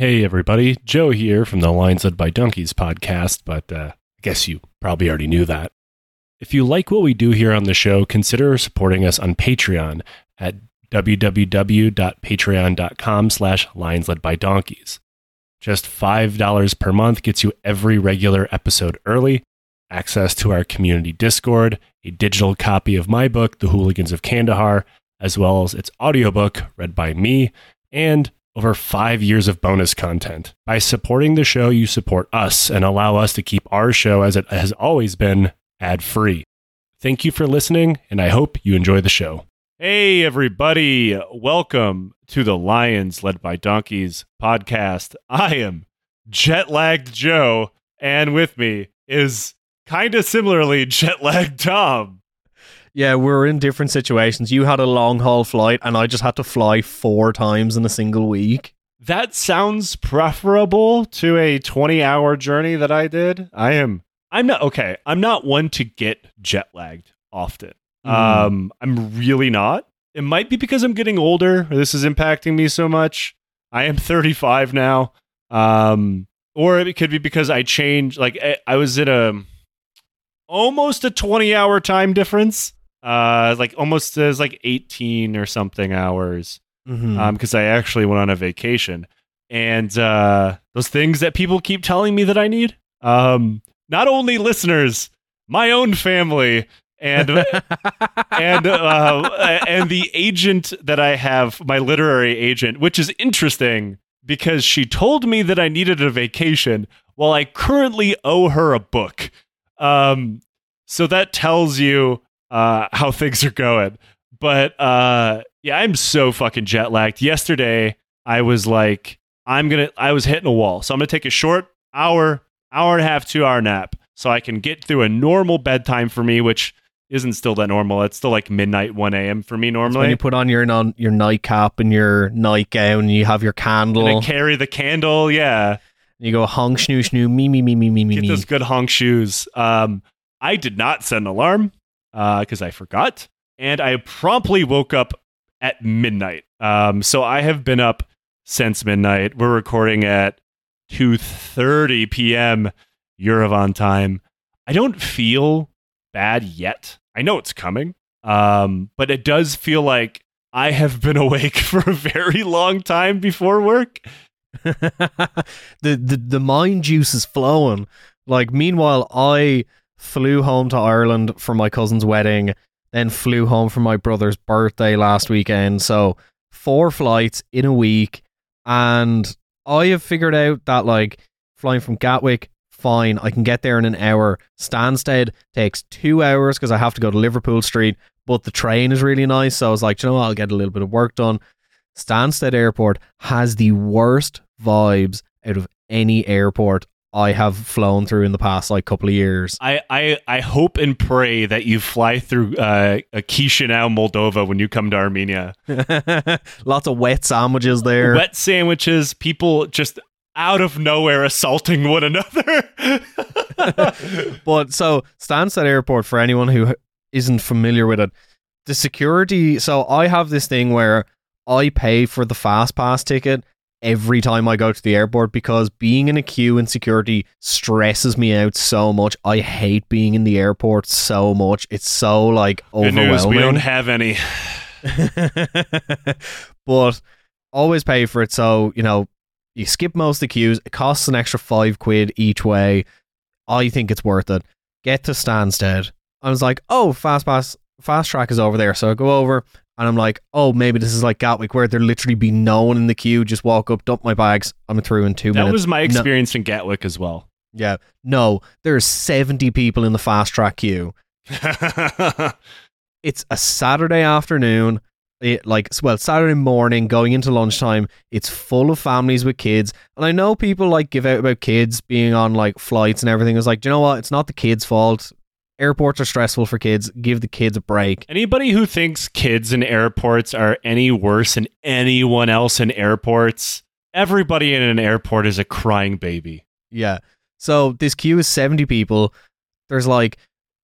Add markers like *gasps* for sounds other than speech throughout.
Hey, everybody. Joe here from the Lions Led by Donkeys podcast, but uh, I guess you probably already knew that. If you like what we do here on the show, consider supporting us on Patreon at www.patreon.com slash lions led by donkeys. Just $5 per month gets you every regular episode early, access to our community Discord, a digital copy of my book, The Hooligans of Kandahar, as well as its audiobook read by me, and over five years of bonus content. By supporting the show, you support us and allow us to keep our show as it has always been ad free. Thank you for listening, and I hope you enjoy the show. Hey, everybody. Welcome to the Lions Led by Donkeys podcast. I am jet lagged Joe, and with me is kind of similarly jet lagged Tom. Yeah, we're in different situations. You had a long haul flight, and I just had to fly four times in a single week. That sounds preferable to a 20 hour journey that I did. I am, I'm not, okay, I'm not one to get jet lagged often. Mm. Um, I'm really not. It might be because I'm getting older. Or this is impacting me so much. I am 35 now. Um, or it could be because I changed. Like I, I was in a almost a 20 hour time difference. Uh, like almost as like 18 or something hours. Mhm. Um, because I actually went on a vacation, and uh, those things that people keep telling me that I need. Um, not only listeners, my own family, and *laughs* and uh, and the agent that I have, my literary agent, which is interesting because she told me that I needed a vacation while I currently owe her a book. Um, so that tells you uh, *laughs* how things are going. But uh, yeah, I'm so fucking jet lagged. Yesterday, I was like, I'm gonna, I was hitting a wall, so I'm gonna take a short hour, hour and a half, two hour nap, so I can get through a normal bedtime for me, which isn't still that normal. It's still like midnight, one a.m. for me normally. When you put on your non, your nightcap and your nightgown, and you have your candle, and I carry the candle, yeah. you go honk snoo snoo me me me me me me get me. those good honk shoes. Um, I did not set an alarm because I forgot, and I promptly woke up at midnight. Um, so I have been up since midnight. We're recording at two thirty p.m. Yerevan time. I don't feel bad yet. I know it's coming, um, but it does feel like I have been *laughs* awake for a very long time before work. *laughs* the, the the mind juice is flowing. Like meanwhile, I flew home to Ireland for my cousin's wedding, then flew home for my brother's birthday last weekend. So four flights in a week, and I have figured out that like flying from Gatwick, fine, I can get there in an hour. Stansted takes two hours because I have to go to Liverpool Street, but the train is really nice. So I was like, you know what? I'll get a little bit of work done. Stansted Airport has the worst vibes out of any airport I have flown through in the past like couple of years. I, I, I hope and pray that you fly through uh, Chisinau, Moldova when you come to Armenia. *laughs* Lots of wet sandwiches there. Wet sandwiches, people just out of nowhere assaulting one another. *laughs* but so Stansted Airport for anyone who isn't familiar with it, the security. So I have this thing where I pay for the fast pass ticket every time I go to the airport because being in a queue in security stresses me out so much. I hate being in the airport so much. It's so like Good news, overwhelming. we don't have any. *laughs* but always pay for it. So, you know, you skip most of the queues. It costs an extra five quid each way. I think it's worth it. Get to Stansted. I was like, oh, fast pass, fast track is over there. So I go over and I'm like, oh, maybe this is like Gatwick where there literally be no one in the queue. Just walk up, dump my bags. I'm through in two That minutes. That was my No- experience in Gatwick as well. yeah. No, there's 70 people in the fast track queue. *laughs* it's a Saturday afternoon. It, like well, Saturday morning, going into lunchtime. It's full of families with kids, and I know people like give out about kids being on like flights and everything. It's like, do you know what? It's not the kids' fault. Airports are stressful for kids. Give the kids a break. Anybody who thinks kids in airports are any worse than anyone else in airports, everybody in an airport is a crying baby. Yeah. So this queue is 70 people. There's like,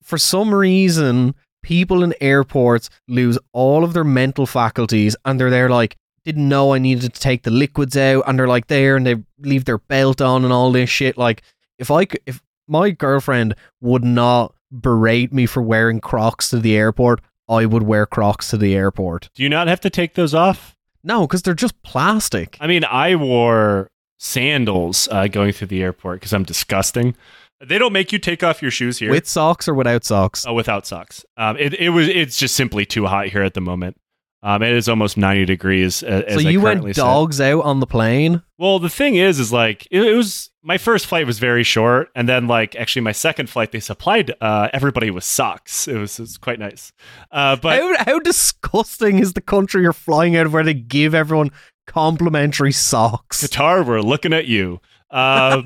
for some reason, people in airports lose all of their mental faculties and they're there like, didn't know I needed to take the liquids out, and they're like there, and they leave their belt on and all this shit. Like, if I could, if my girlfriend would not berate me for wearing Crocs to the airport, I would wear Crocs to the airport. Do you not have to take those off? No, because they're just plastic. I mean, I wore sandals uh, going through the airport because I'm disgusting. They don't make you take off your shoes here. With socks or without socks? Oh, without socks. Um, it, it was it's just simply too hot here at the moment. Um, it is almost 90 degrees. Uh, so you went dogs out on the plane? Well, the thing is, is like it, it, was my first flight was very short, and then like actually my second flight they supplied uh, everybody with socks. It was, it was quite nice. Uh, but how, how disgusting is the country you're flying out of where they give everyone complimentary socks? Qatar, we're looking at you. Um,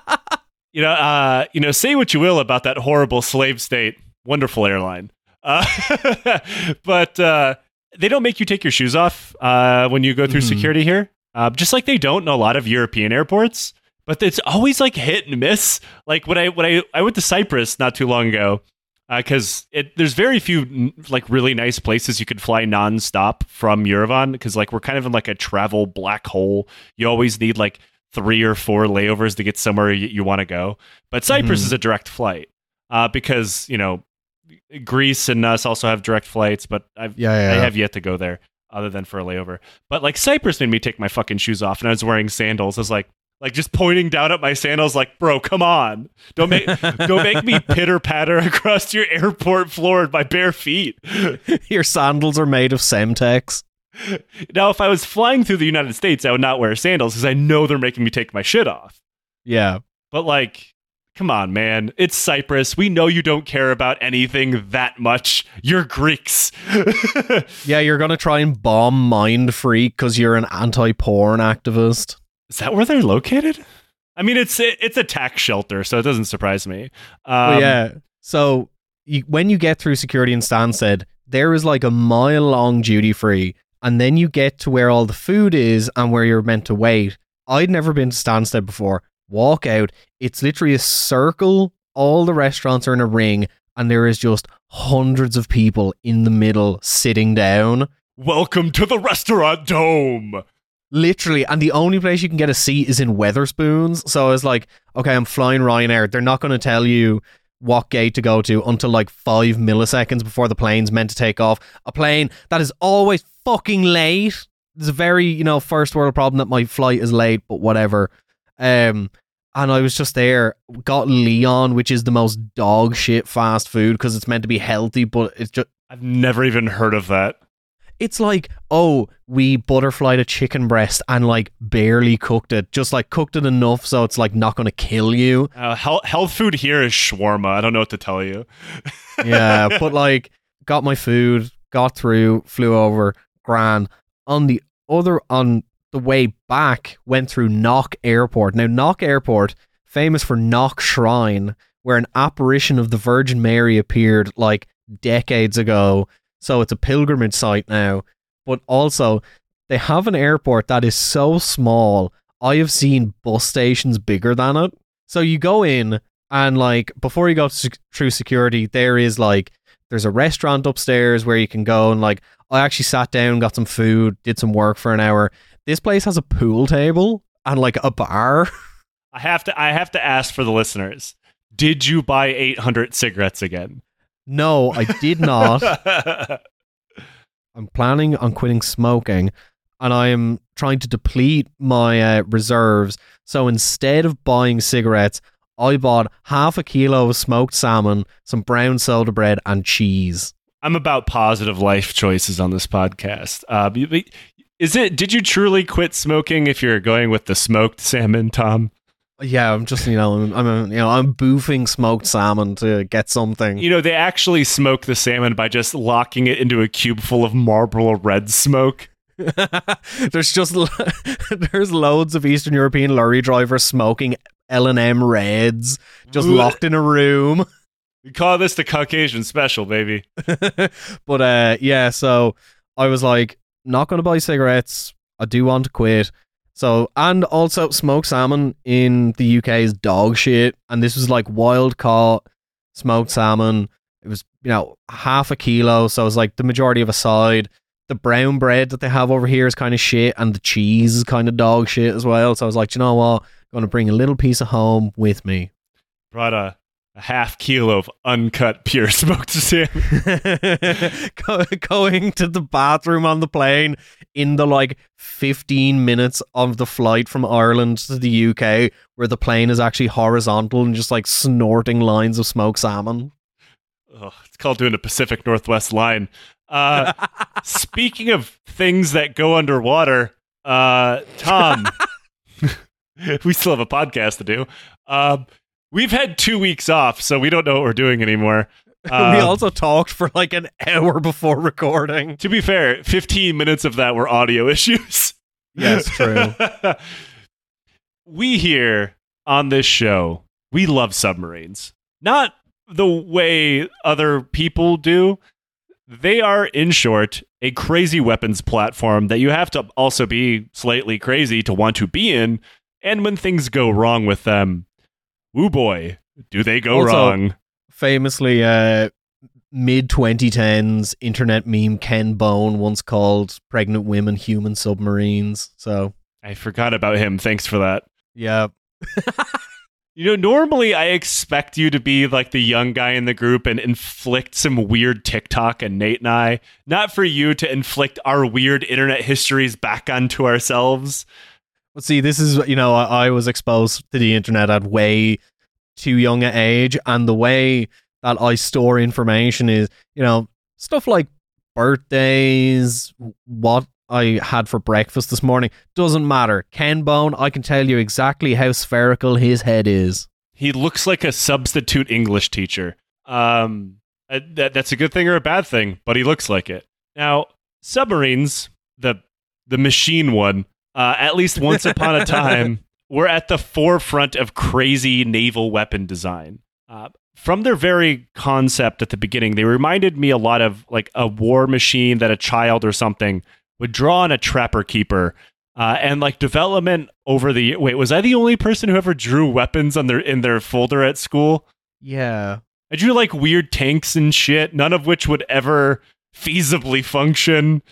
*laughs* you know, uh, you know, say what you will about that horrible slave state, wonderful airline. Uh, *laughs* but uh, they don't make you take your shoes off uh, when you go through mm-hmm. security here, uh, just like they don't in a lot of European airports. But it's always like hit and miss. Like when I when I I went to Cyprus not too long ago, because uh, there's very few like really nice places you could fly nonstop from Yerevan because like we're kind of in like a travel black hole. You always need like three or four layovers to get somewhere you, you want to go. But Cyprus mm-hmm. is a direct flight uh, because you know Greece and us also have direct flights, but I've yeah, yeah. I have yet to go there other than for a layover. But like Cyprus made me take my fucking shoes off, and I was wearing sandals. I was like, like just pointing down at my sandals, like, bro, come on, don't make *laughs* don't make me pitter patter across your airport floor in my bare feet. *laughs* your sandals are made of Semtex. Now, if I was flying through the United States, I would not wear sandals because I know they're making me take my shit off. Yeah, but like Come on, man. It's Cyprus. We know you don't care about anything that much. You're Greeks. *laughs* yeah, you're going to try and bomb MindGeek because you're an anti porn activist. Is that where they're located? I mean, it's it's a tax shelter, so it doesn't surprise me. Um, well, yeah. So you, when you get through security in Stansted, there is like a mile long duty free, and then you get to where all the food is and where you're meant to wait. I'd never been to Stansted before walk out. It's literally a circle. All the restaurants are in a ring, and there is just hundreds of people in the middle sitting down. Welcome to the restaurant dome. Literally, and the only place you can get a seat is in Wetherspoons. So I was like, okay, I'm flying Ryanair. They're not going to tell you what gate to go to until like five milliseconds before the plane's meant to take off. A plane that is always fucking late. It's a very, you know, first world problem that my flight is late, but whatever. Um, and I was just there, got Leon, which is the most dog shit fast food because it's meant to be healthy, but it's just. I've never even heard of that. It's like, oh, we butterflied a chicken breast and like barely cooked it, just like cooked it enough so it's like not going to kill you. Uh, health, health food here is shawarma. I don't know what to tell you. *laughs* yeah, but like, got my food, got through, flew over, grand. On the other, on the way back went through Knock Airport. Now, Knock Airport, famous for Knock Shrine, where an apparition of the Virgin Mary appeared like decades ago. So it's a pilgrimage site now. But also, they have an airport that is so small. I have seen bus stations bigger than it. So you go in, and like before you go through security, there is like there's a restaurant upstairs where you can go and like I actually sat down, got some food, did some work for an hour. This place has a pool table and like a bar. *laughs* I have to I have to ask for the listeners. Did you buy 800 cigarettes again? No, I did not. *laughs* I'm planning on quitting smoking and I am trying to deplete my uh, reserves. So instead of buying cigarettes, I bought half a kilo of smoked salmon, some brown soda bread, and cheese. I'm about positive life choices on this podcast. Uh, is it? Did you truly quit smoking? If you're going with the smoked salmon, Tom. Yeah, I'm just you know I'm, I'm you know I'm boofing smoked salmon to get something. You know they actually smoke the salmon by just locking it into a cube full of Marlboro red smoke. *laughs* *laughs* there's just *laughs* there's loads of Eastern European lorry drivers smoking L and M Reds, just locked in a room. We call this the Caucasian special, baby. but uh, yeah, so I was like, not going to buy cigarettes. I do want to quit. So, and also smoked salmon in the UK is dog shit. And this was like wild caught smoked salmon. It was, you know, half a kilo. So it was like the majority of a side. the brown bread that they have over here is kind of shit, and the cheese is kind of dog shit as well. So I was like, you know what? I'm gonna bring a little piece of home with me. Brought a, half kilo of uncut pure *laughs* smoked salmon. *laughs* Go- going to the bathroom on the plane in the like 15 minutes of the flight from Ireland to the UK, where the plane is actually horizontal and just like snorting lines of smoked salmon. Ugh, it's called doing a Pacific Northwest line. Uh, *laughs* speaking of things that go underwater, uh, Tom, we still have a podcast to do. Um, we've had two weeks off, so we don't know what we're doing anymore. *laughs* we Um, also talked for like an hour before recording. to be fair, 15 minutes of that were audio *laughs* issues. Yes, true. *laughs* we here on this show, we love submarines. Not the way other people do. They are, in short, a crazy weapons platform that you have to also be slightly crazy to want to be in. And when things go wrong with them, woo boy, do they go Also- wrong? Famously, uh, mid 2010s internet meme Ken Bone once called pregnant women human submarines. So, I forgot about him. Thanks for that. yeah. *laughs* You know, normally I expect you to be like the young guy in the group and inflict some weird TikTok and Nate and I, not for you to inflict our weird internet histories back onto ourselves. But see, this is, you know, I, I was exposed to the internet at way too young an age. And the way that I store information is, you know, stuff like birthdays, what I had for breakfast this morning. Doesn't matter. Ken Bone, I can tell you exactly how spherical his head is. He looks like a substitute English teacher. Um, uh, that, that's a good thing or a bad thing, but he looks like it. Now, submarines, the the machine one, uh, at least once upon a time, we *laughs* were at the forefront of crazy naval weapon design. Uh, from their very concept at the beginning, they reminded me a lot of like a war machine that a child or something would draw on a trapper keeper. Uh, and like development over the wait, was I the only person who ever drew weapons on their in their folder at school? Yeah. I drew like weird tanks and shit, none of which would ever feasibly function.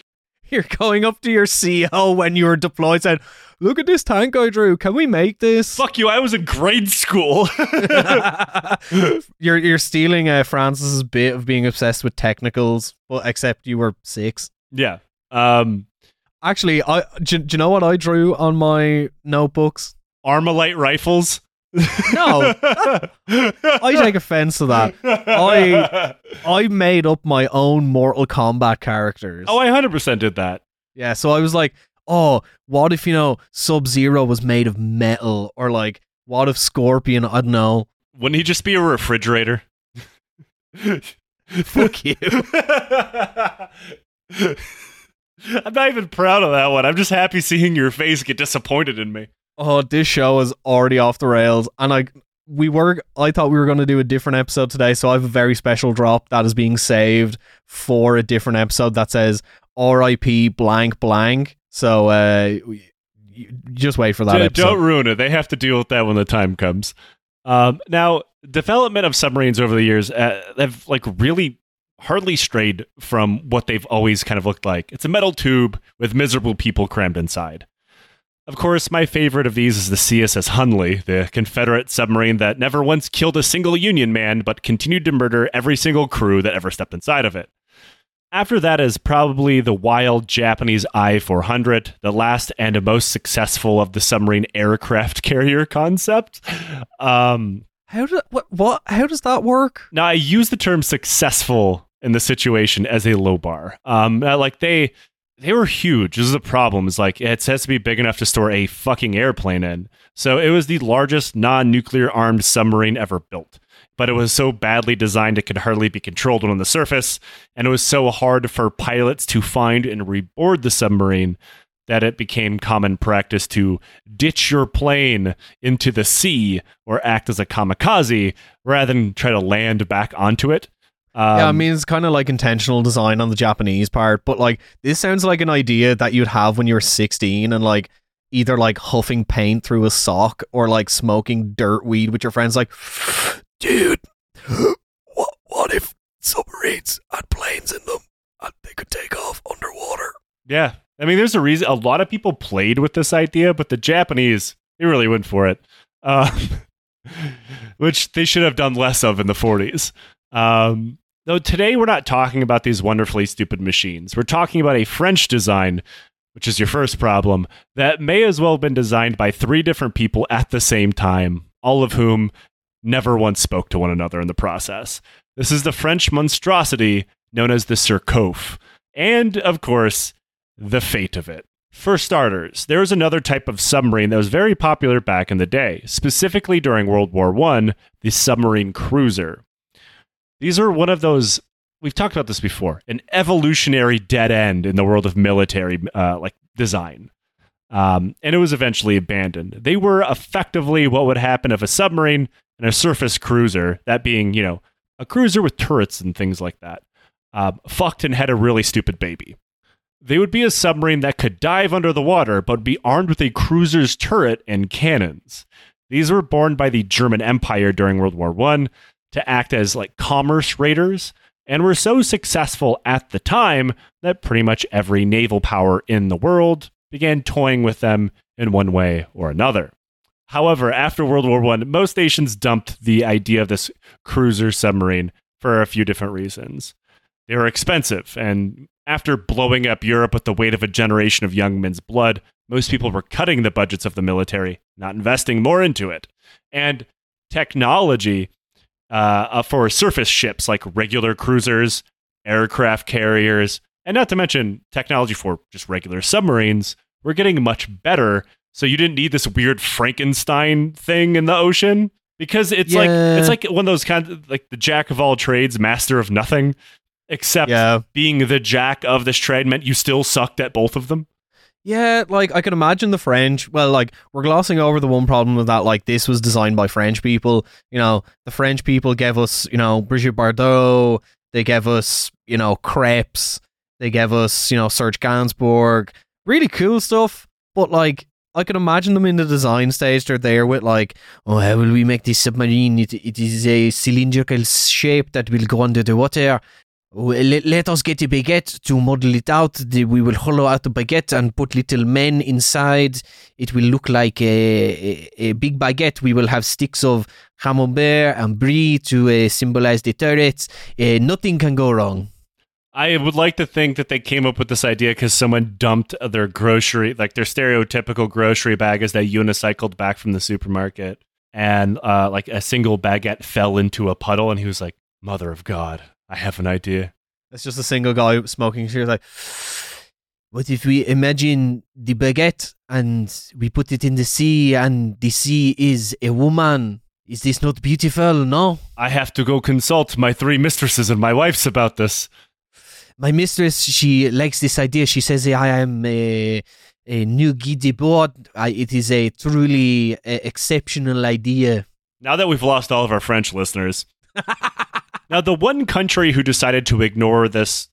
You're going up to your CEO when you were deployed said, Look at this tank I drew. Can we make this? Fuck you, I was in grade school. *laughs* you're you're stealing uh, Francis's bit of being obsessed with technicals, but except you were six. yeah. Um Actually, I do, do you know what I drew on my notebooks? Armalite rifles. No, *laughs* I take offense to that. I- I made up my own Mortal Kombat characters. Oh, I 100% did that. Yeah, so I was like, oh, what if, you know, Sub Zero was made of metal? Or like, what if Scorpion, I don't know. Wouldn't he just be a refrigerator? Fuck you. *laughs* I'm not even proud of that one. I'm just happy seeing your face get disappointed in me. Oh, this show is already off the rails. And I we were I thought we were going to do a different episode today, so I have a very special drop that is being saved for a different episode that says RIP blank blank. So uh y- y- just wait for that D- episode. Don't ruin it. They have to deal with that when the time comes. Um, now, development of submarines over the years uh, have like really hardly strayed from what they've always kind of looked like. It's a metal tube with miserable people crammed inside. Of course, my favorite of these is the CSS Hunley, the Confederate submarine that never once killed a single Union man, but continued to murder every single crew that ever stepped inside of it. After that is probably the wild Japanese I 400, the last and most successful of the submarine aircraft *laughs* carrier concept. Um, How do what what how does that work? now, I use the term successful in the situation as a low bar. Um, like they they were huge. This is the problem. Is like it has to be big enough to store a fucking airplane in. So it was the largest non-nuclear armed submarine ever built. But it was so badly designed it could hardly be controlled when on the surface, and it was so hard for pilots to find and reboard the submarine that it became common practice to ditch your plane into the sea or act as a kamikaze rather than try to land back onto it. Um, yeah, I mean it's kind of like intentional design on the Japanese part, but like this sounds like an idea that you'd have when you were 16 and like either like huffing paint through a sock or like smoking dirt weed with your friends like *gasps* dude *gasps* what what if submarines had planes in them and they could take off underwater. Yeah. I mean, there's a reason a lot of people played with this idea, but the Japanese, they really went for it. Uh, *laughs* which they should have done less of in the 40s. Um, though today we're not talking about these wonderfully stupid machines. We're talking about a French design, which is your first problem, that may as well have been designed by three different people at the same time, all of whom never once spoke to one another in the process. This is the French monstrosity known as the Surcouf, and of course, the fate of it. For starters, there was another type of submarine that was very popular back in the day, specifically during World War I, the submarine cruiser. These are one of those we've talked about this before, an evolutionary dead end in the world of military uh, like design. Um, and it was eventually abandoned. They were effectively what would happen if a submarine and a surface cruiser, that being, you know, a cruiser with turrets and things like that, uh, fucked and had a really stupid baby. They would be a submarine that could dive under the water, but be armed with a cruiser's turret and cannons. These were born by the German Empire during World War I to act as like commerce raiders and were so successful at the time that pretty much every naval power in the world began toying with them in one way or another. However, after World War I, most nations dumped the idea of this cruiser submarine for a few different reasons. They were expensive, and after blowing up Europe with the weight of a generation of young men's blood, most people were cutting the budgets of the military, not investing more into it. And technology uh, for surface ships like regular cruisers, aircraft carriers, and not to mention technology for just regular submarines, were getting much better. So you didn't need this weird Frankenstein thing in the ocean because it's Yeah. like it's like one of those kinds of like the jack of all trades, master of nothing. Except Yeah. being the jack of this trade meant you still sucked at both of them. Yeah, like I can imagine the French. Well, like we're glossing over the one problem with that. Like this was designed by French people. You know, the French people gave us, you know, Brigitte Bardot. They gave us, you know, crepes. They gave us, you know, Serge Gainsbourg. Really cool stuff. But like, I can imagine them in the design stage. They're there with like, oh, how will we make this submarine? It, it is a cylindrical shape that will go under the water. Let us get a baguette to model it out. We will hollow out the baguette and put little men inside. It will look like a, a, a big baguette. We will have sticks of camembert and brie to uh, symbolize the turrets. Uh, nothing can go wrong. I would like to think that they came up with this idea because someone dumped their grocery, like their stereotypical grocery bag as they unicycled back from the supermarket. And uh, like a single baguette fell into a puddle, and he was like, Mother of God, I have an idea. It's just a single guy smoking cigarettes. Like, *sighs* what if we imagine the baguette and we put it in the sea and the sea is a woman? Is this not beautiful? No. I have to go consult my three mistresses and my wife's about this. my mistress she likes this idea she says i am a, a new guide de bord I, it is a truly uh, exceptional idea Now that we've lost all of our French listeners, *laughs* now the one country who decided to ignore this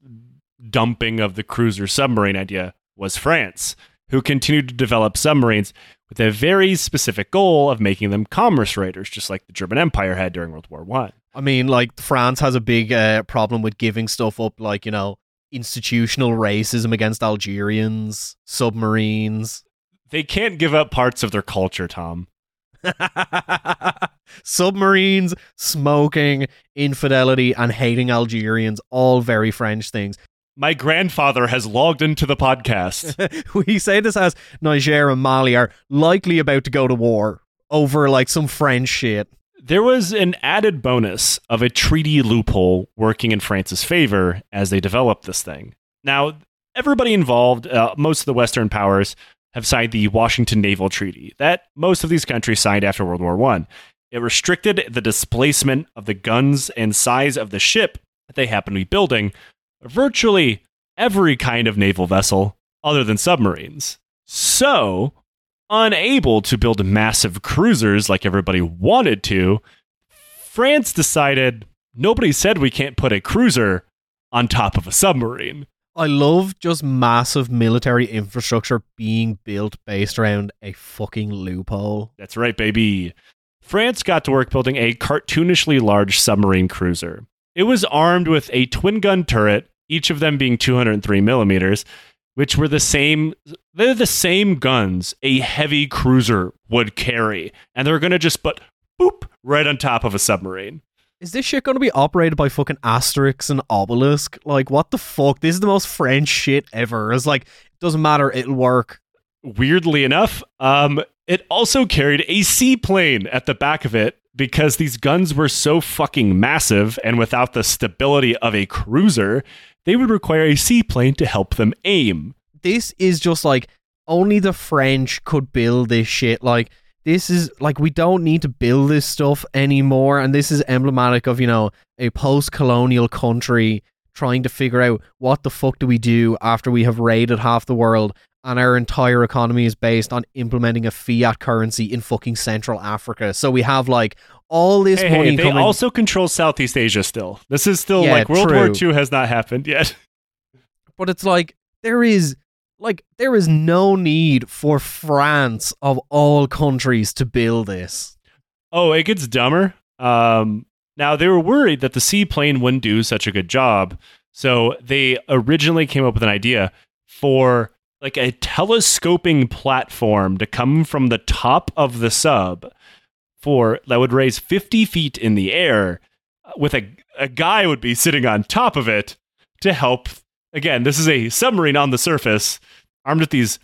dumping of the cruiser submarine idea was France, who continued to develop submarines with a very specific goal of making them commerce raiders, just like the German Empire had during World War One. i mean like france has a big uh, problem with giving stuff up like you know institutional racism against algerians submarines They can't give up parts of their culture, Tom. *laughs* submarines smoking infidelity and hating algerians all very french things My grandfather has logged into the podcast. *laughs* we say this as Niger and Mali are likely about to go to war over like some French shit. There was an added bonus of a treaty loophole working in France's favor as they developed this thing. Now, everybody involved, uh, most of the Western powers, have signed the Washington Naval Treaty that most of these countries signed after World War I. It restricted the displacement of the guns and size of the ship that they happen to be building, virtually every kind of naval vessel other than submarines. So, unable to build massive cruisers like everybody wanted to, France decided nobody said we can't put a cruiser on top of a submarine. I love just massive military infrastructure being built based around a fucking loophole. That's right, baby. France got to work building a cartoonishly large submarine cruiser. It was armed with a twin gun turret, each of them being 203 millimeters, which were the same. They're the same guns a heavy cruiser would carry, and they're gonna just put boop right on top of a submarine. Is this shit going to be operated by fucking Asterix and Obelix? Like, what the fuck? This is the most French shit ever. It's like, it doesn't matter, it'll work. Weirdly enough, um, it also carried a seaplane at the back of it because these guns were so fucking massive and without the stability of a cruiser, they would require a seaplane to help them aim. This is just like, only the French could build this shit. Like, this is like we don't need to build this stuff anymore and this is emblematic of you know a post-colonial country trying to figure out what the fuck do we do after we have raided half the world and our entire economy is based on implementing a fiat currency in fucking Central Africa. So we have like all this Hey, money hey, they coming. also control Southeast Asia still. This is still Yeah, like World War true. II has not happened yet. *laughs* but it's like there is like there is no need for France of all countries to build this. Oh, it gets dumber. Um, now they were worried that the seaplane wouldn't do such a good job, so they originally came up with an idea for like a telescoping platform to come from the top of the sub for that would raise 50 feet in the air uh, with a a guy would be sitting on top of it to help again this is a submarine on the surface armed with these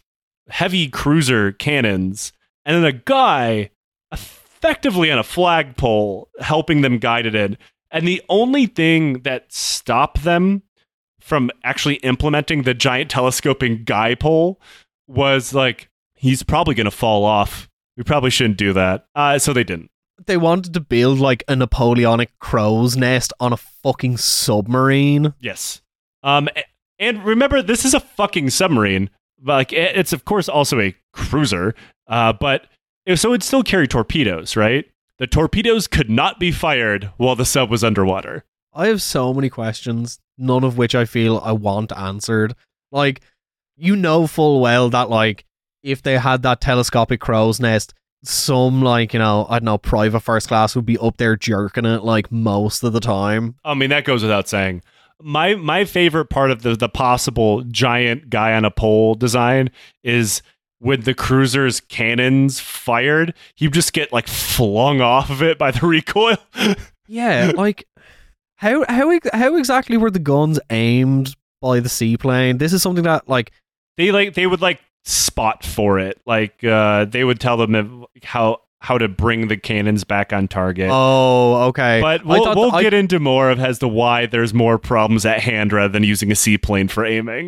heavy cruiser cannons and then a guy effectively on a flagpole helping them guide it in and the only thing that stopped them from actually implementing the giant telescoping guy pole was like he's probably going to fall off we probably shouldn't do that uh, so they didn't they wanted to build like a Napoleonic crow's nest on a fucking submarine. Yes. Um, and remember, this is a fucking submarine. But, Like, it's of course also a cruiser. Uh, but so it'd still carry torpedoes, right? The torpedoes could not be fired while the sub was underwater. I have so many questions, none of which I feel I want answered. Like, you know full well that like if they had that telescopic crow's nest, some like, you know, I don't know, private first class would be up there jerking it like most of the time. I mean, that goes without saying. My my favorite part of the the possible giant guy on a pole design is when the cruiser's cannons fired, he'd just get like flung off of it by the *laughs* recoil. Yeah, like how how how exactly were the guns aimed by the seaplane? This is something that like they like they would like spot for it like uh they would tell them how how to bring the cannons back on target oh okay. but we'll, we'll I- get into more of as to why there's more problems at hand rather than using a seaplane for aiming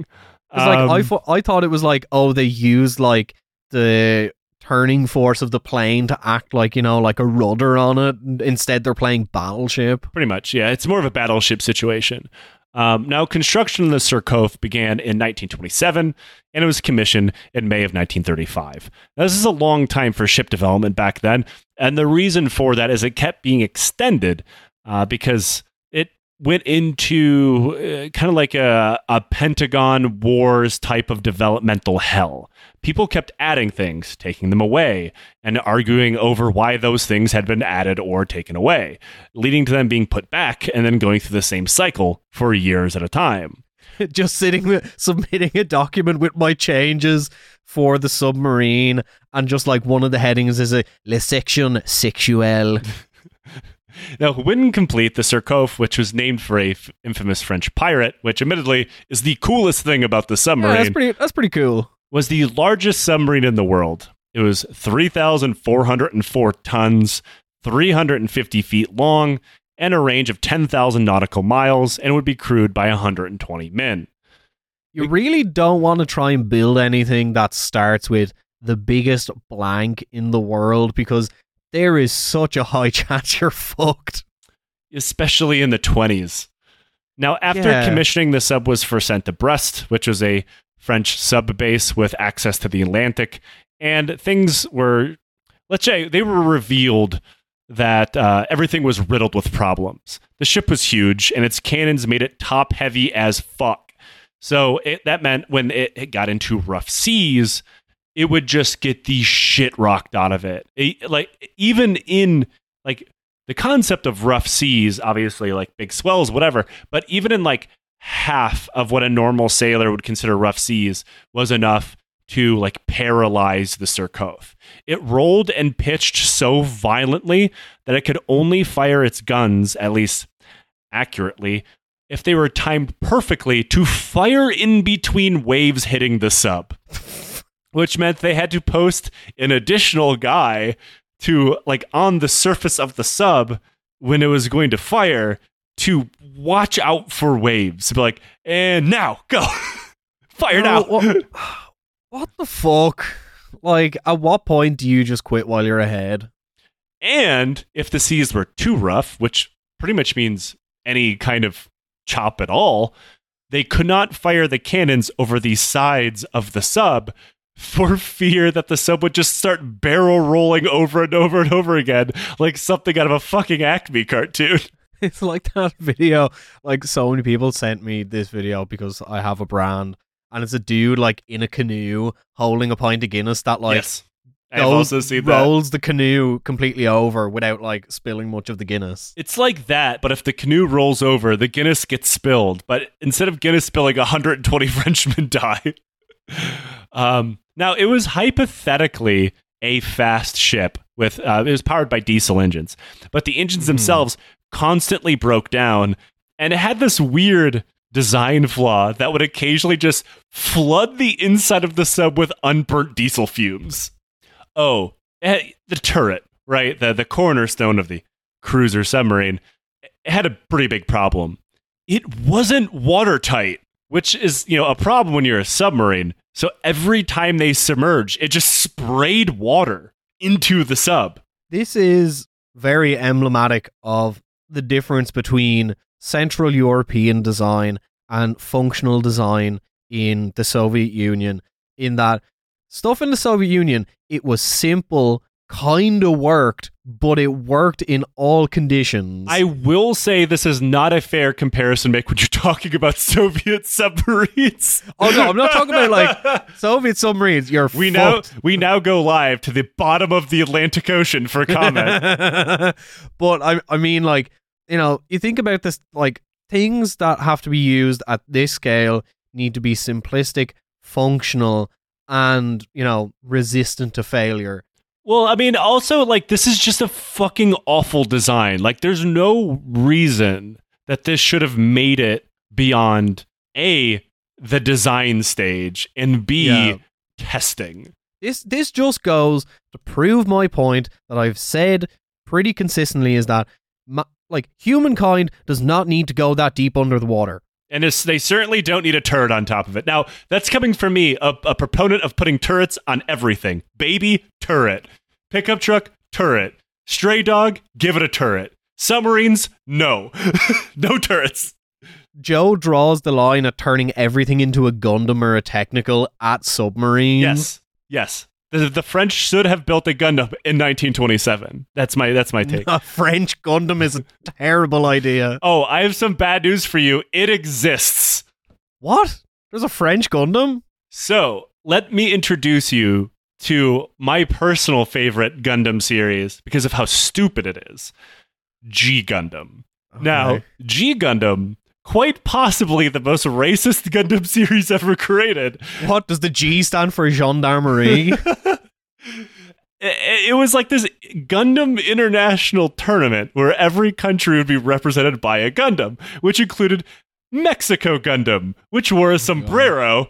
It's like I Um, thought I thought it was like oh they used like the turning force of the plane to act like you know like a rudder on it. Instead, they're playing battleship. Pretty much, yeah. It's more of a battleship situation. Um, now, construction of the Surcouf began in 1927, and it was commissioned in May of 1935. Now, this is a long time for ship development back then, and the reason for that is it kept being extended uh, because went into uh, kind of like a, a Pentagon Wars type of developmental hell. People kept adding things, taking them away, and arguing over why those things had been added or taken away, leading to them being put back and then going through the same cycle for years at a time. *laughs* Just sitting with, submitting a document with my changes for the submarine, and just like one of the headings is a le section sexuelle. *laughs* Now, when complete, the Surcouf, which was named for a f- infamous French pirate, which admittedly is the coolest thing about the Yeah, submarine, that's pretty. That's pretty cool. was the largest submarine in the world. It was 3,404 tons, 350 feet long, and a range of 10,000 nautical miles, and would be crewed by 120 men. You really don't want to try and build anything that starts with the biggest blank in the world because there is such a high *laughs* chance you're fucked. especially in the 20s. Now, after Yeah. commissioning, the sub was first sent to Brest, which was a French sub base with access to the Atlantic, and things were, let's say, they were revealed that uh, everything was riddled with problems. The ship was huge, and its cannons made it top heavy as fuck. So it, that meant when it, it got into rough seas, it would just get the shit rocked out of it. It- like even in like the concept of rough seas, obviously like big swells, whatever. But even in like half of what a normal sailor would consider rough seas was enough to like paralyze the Surcouf. It rolled and pitched so violently that it could only fire its guns, at least accurately, if they were timed perfectly to fire in between waves hitting the sub. *laughs* Which meant they had to post an additional guy to like on the surface of the sub when it was going to fire to watch out for waves. Be like, and now go. *laughs* fire now. what, *sighs* what the fuck? Like, at what point do you just quit while you're ahead? And if the seas were too rough, which pretty much means any kind of chop at all, they could not fire the cannons over the sides of the sub for fear that the sub would just start barrel rolling over and over and over again, like something out of a fucking Acme cartoon. *laughs* It's like that video. Like, so many people sent me this video because I have a brand, and it's a dude like in a canoe holding a pint of Guinness that like yes. I've goes- also seen that. rolls the canoe completely over without like spilling much of the Guinness. It's like that, but if the canoe rolls over, the Guinness gets spilled. But instead of Guinness spilling, 120 *laughs* Frenchmen die. *laughs* um, now, it was hypothetically a fast ship with uh, it was powered by diesel engines, but the engines Hmm. themselves constantly broke down, and it had this weird design flaw that would occasionally just flood the inside of the sub with unburnt diesel fumes. Oh, eh, the turret, right? The the cornerstone of the cruiser submarine it had a pretty big problem. It wasn't watertight, which is, you know, a problem when you're a submarine. So every time they submerge, it just sprayed water into the sub. This is very emblematic of the difference between Central European design and functional design in the Soviet Union. In that stuff in the Soviet Union, it was simple, kind of worked, but it worked in all conditions. I will say this is not a fair comparison make when you're talking about *laughs* Soviet submarines. Oh, no, I'm not talking about, like, *laughs* Soviet submarines, you're we now we now go live to the bottom of the Atlantic Ocean for a comment. *laughs* but I I mean like, you know, you think about this like things that have to be used at this scale need to be simplistic, functional, and, you know, resistant to failure. Well, I mean, also, like, this is just a fucking awful design. Like, there's no reason that this should have made it beyond A, the design stage, and B, Yeah. testing. This this just goes to prove my point that I've said pretty consistently is that ma- like humankind does not need to go that deep under the water. And they certainly don't need a turret on top of it. Now, that's coming from me, a, a proponent of putting turrets on everything. Baby, turret. Pickup truck, turret. Stray dog, give it a turret. Submarines, no. *laughs* no turrets. Joe draws the line at turning everything into a Gundam or a technical at submarines. Yes, yes. The, the French should have built a Gundam in 1927. That's my that's my take. *laughs* A French Gundam is a terrible idea. Oh, I have some bad news for you. It exists. What? There's a French Gundam? So let me introduce you to my personal favorite Gundam series because of how stupid it is. G Gundam. Now, G Gundam, quite possibly the most racist *laughs* Gundam series ever created. what does the G stand for? Gendarmerie. *laughs* it, it was like this Gundam International tournament where every country would be represented by a Gundam, which included Mexico Gundam, which wore a oh sombrero,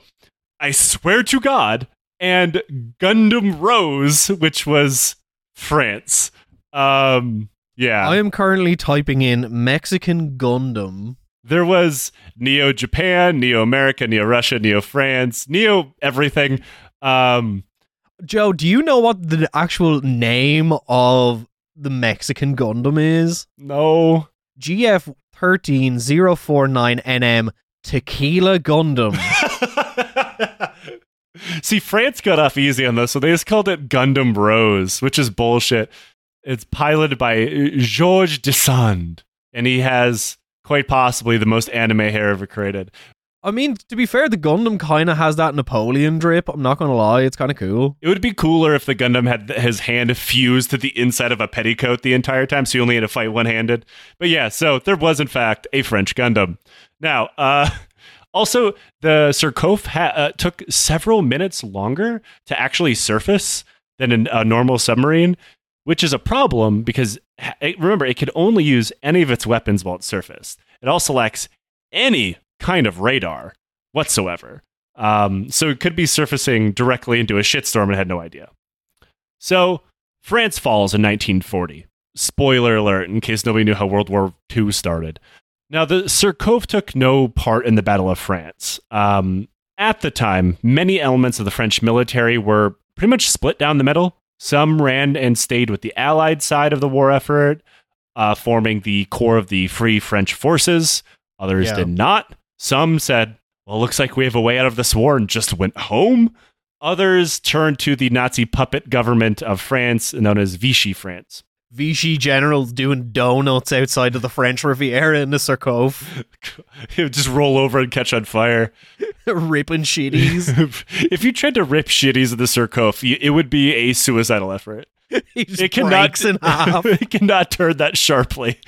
I swear to God, and Gundam Rose, which was France. Um, yeah. I am currently typing in Mexican Gundam. there was Neo Japan, Neo America, Neo Russia, Neo France, Neo everything. Um, Joe, do you know what the actual name of the Mexican Gundam is? no. GF 13049NM Tequila Gundam. *laughs* See, France got off easy on this, so they just called it Gundam Rose, which is bullshit. It's piloted by Georges de Sand, and he has quite possibly the most anime hair ever created. I mean, to be fair, the Gundam kind of has that Napoleon drip. I'm not gonna lie, it's kind of cool. It would be cooler if the Gundam had his hand fused to the inside of a petticoat the entire time, so you only had to fight one handed. But yeah, so there was in fact a French Gundam. Now, uh, *laughs* also the Surcouf ha- uh, took several minutes longer to actually surface than an, a normal submarine, which is a problem because it- remember it could only use any of its weapons while it's surfaced. It also lacks any kind of radar whatsoever. Um, so it could be surfacing directly into a shitstorm and had no idea. So France falls in 1940. Spoiler alert, in case nobody knew how World War II started. Now, the Surcouf took no part in the Battle of France. Um, at the time, many elements of the French military were pretty much split down the middle. Some ran and stayed with the Allied side of the war effort, uh, forming the core of the Free French Forces. Others Yeah. did not. Some said, well, looks like we have a way out of this war and just went home. Others turned to the Nazi puppet government of France, known as Vichy France. Vichy generals doing donuts outside of the French Riviera in the Surcouf, It would just roll over and catch on fire. *laughs* ripping shitties. *laughs* if you tried to rip shitties in the y- it would be a suicidal effort. *laughs* It cannot, in half. it cannot turn that sharply.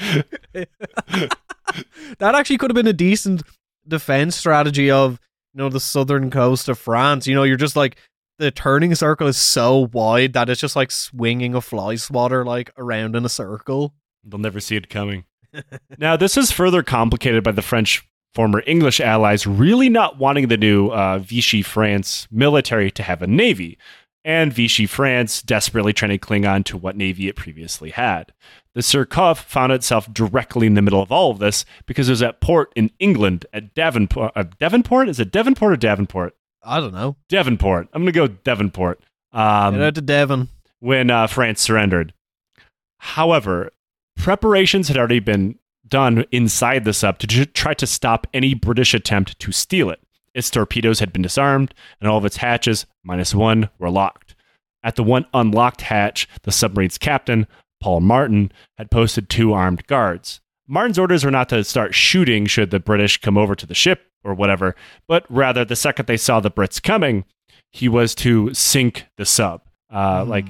That actually could have been a decent defense strategy of you know the southern coast of France. You know, you're just like the turning circle is so wide that it's just like swinging a fly swatter like around in a circle. They'll never see it coming. *laughs* now, this is further complicated by the French former English allies really not wanting the new uh, Vichy France military to have a navy, and Vichy France desperately trying to cling on to what navy it previously had. The Surcouf found itself directly in the middle of all of this because it was at port in England at Davenport. Uh, Devonport? Is it Devonport or Davenport? I don't know. Devonport. I'm going to go Devonport. Um, Get out to Devon. when uh, France surrendered. However, preparations had already been done inside the sub to tr- try to stop any British attempt to steal it. Its torpedoes had been disarmed, and all of its hatches, minus one, were locked. At the one unlocked hatch, the submarine's captain, Paul Martin, had posted two armed guards. Martin's orders were not to start shooting should the British come over to the ship or whatever, but rather the second they saw the Brits coming, he was to sink the sub. Uh, Mhm. Like,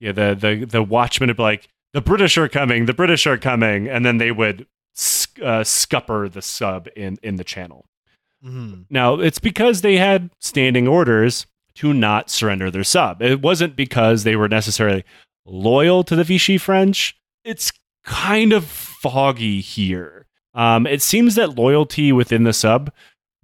yeah, the the the watchman would be like, "The British are coming! The British are coming!" and then they would sc- uh, scupper the sub in in the channel. Mhm. Now, it's because they had standing orders to not surrender their sub. It wasn't because they were necessarily loyal to the Vichy French. It's kind of foggy here. Um, it seems that loyalty within the sub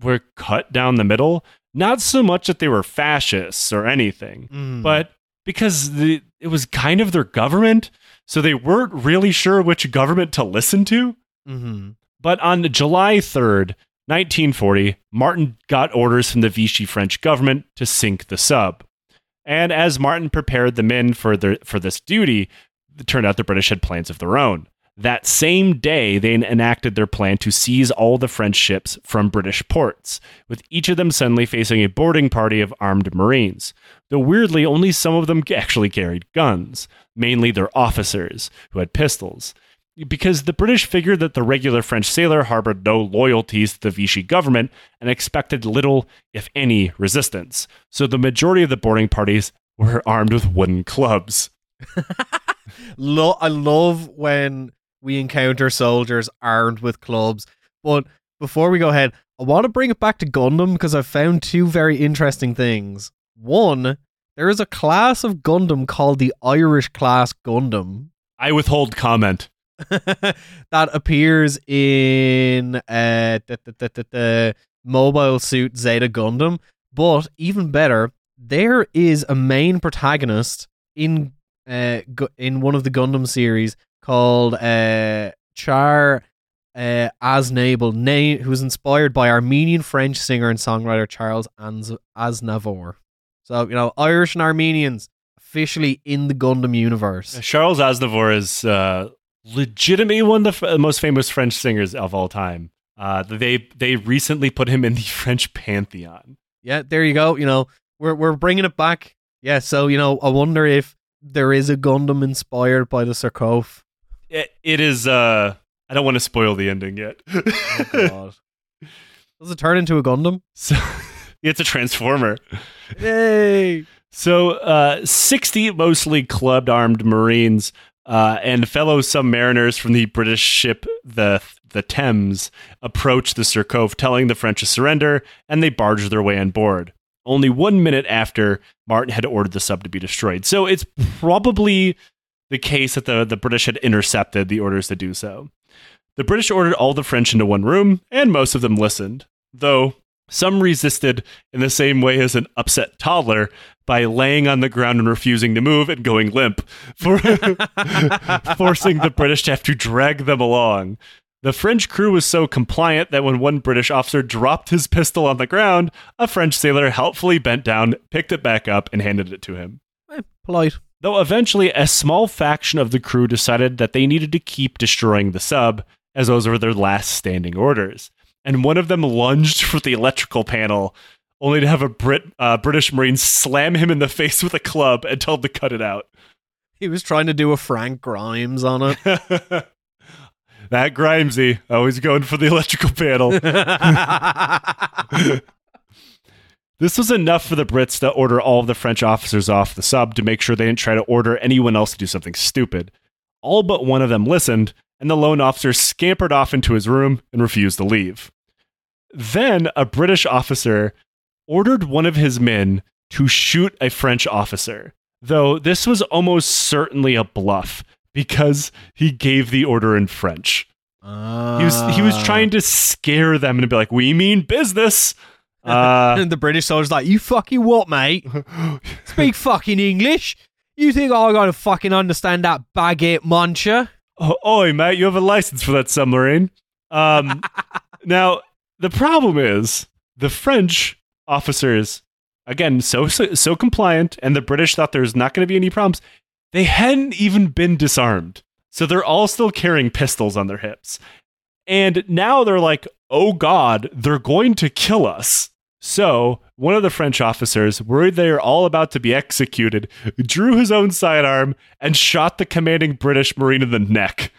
were cut down the middle, not so much that they were fascists or anything, Mhm. but because the, it was kind of their government, so they weren't really sure which government to listen to. Mhm. But on July 3rd, 1940, Martin got orders from the Vichy French government to sink the sub. And as Martin prepared the men for, their, for this duty, it turned out the British had plans of their own. That same day, they enacted their plan to seize all the French ships from British ports, with each of them suddenly facing a boarding party of armed Marines. Though weirdly, only some of them *laughs* actually carried guns, mainly their officers, who had pistols because the British figured that the regular French sailor harbored no loyalties to the Vichy government and expected little, if any, resistance. So the majority of the boarding parties were armed with wooden clubs. *laughs* Lo- I love when we encounter soldiers armed with clubs. But before we go ahead, I want to bring it back to Gundam because I've found two very interesting things. One, there is a class of Gundam called the Irish class Gundam I withhold comment. *laughs* that appears in uh, the, the, the, Mobile Suit Zeta Gundam. But even better, there is a main protagonist in uh, in one of the Gundam series called uh, Char uh, Aznable, na- who's inspired by Armenian French singer and songwriter Charles Anz- Aznavour. So, you know, Irish and Armenians officially in the Gundam universe. Charles Aznavour is uh, legitimately one of the f- most famous French singers of all time. Uh, they they recently put him in the *laughs* French pantheon. Yeah, there you go. You know, we're we're bringing it back. Yeah, so you know, I wonder if there is a Gundam inspired by the Surcouf. It, it is. Uh, I don't want to spoil the ending yet. *laughs* Oh, God. Does it turn into a Gundam? *laughs* So it's a transformer. Yay! So, uh, 60 mostly clubbed armed Marines uh, and fellow submariners from the British ship the the Thames approached the Surcouf, telling the French to surrender, and they barged their way on board. Only one minute after Martin had ordered the sub to be destroyed. So it's probably the case that the, the British had intercepted the orders to do so. The British ordered all the French into one room, and most of them listened, though some resisted in the same way as an upset toddler by laying on the ground and refusing to move and going limp, for *laughs* forcing the British to have to drag them along. The French crew was so compliant that when one British officer dropped his pistol on the ground, a French sailor helpfully bent down, picked it back up, and handed it to him. Eh, polite. Though eventually, a small faction of the crew decided that they needed to keep destroying the sub, as those were their last standing orders. And one of them lunged for the electrical panel, only to have a Brit, uh, British Marine slam him in the face with a club and tell him to cut it out. He was trying to do a Frank Grimes on it. *laughs* that Grimesy, always going for the electrical panel. *laughs* *laughs* this was enough for the Brits to order all of the French officers off the sub to make sure they didn't try to order anyone else to do something stupid. All but one of them listened, and the lone officer scampered off into his room and refused to leave. Then a British officer ordered one of his men to shoot a French officer, though this was almost certainly a bluff because he gave the order in French. Uh, He was he was trying to scare them and be like, "We mean business." Uh, and *laughs* the British soldier's like, "You fucking what, mate? *laughs* Speak fucking English? You think I gotta fucking understand that baguette muncher?" oh, oi, mate, you have a license for that submarine. Um, *laughs* now the problem is the French officers, again, so, so so compliant, and the British thought there's not going to be any problems. They hadn't even been disarmed, so they're all still carrying pistols on their hips, and now they're like, "Oh God, they're going to kill us." So, one of the French officers, worried they are all about to be executed, drew his own sidearm and shot the commanding British Marine in the neck.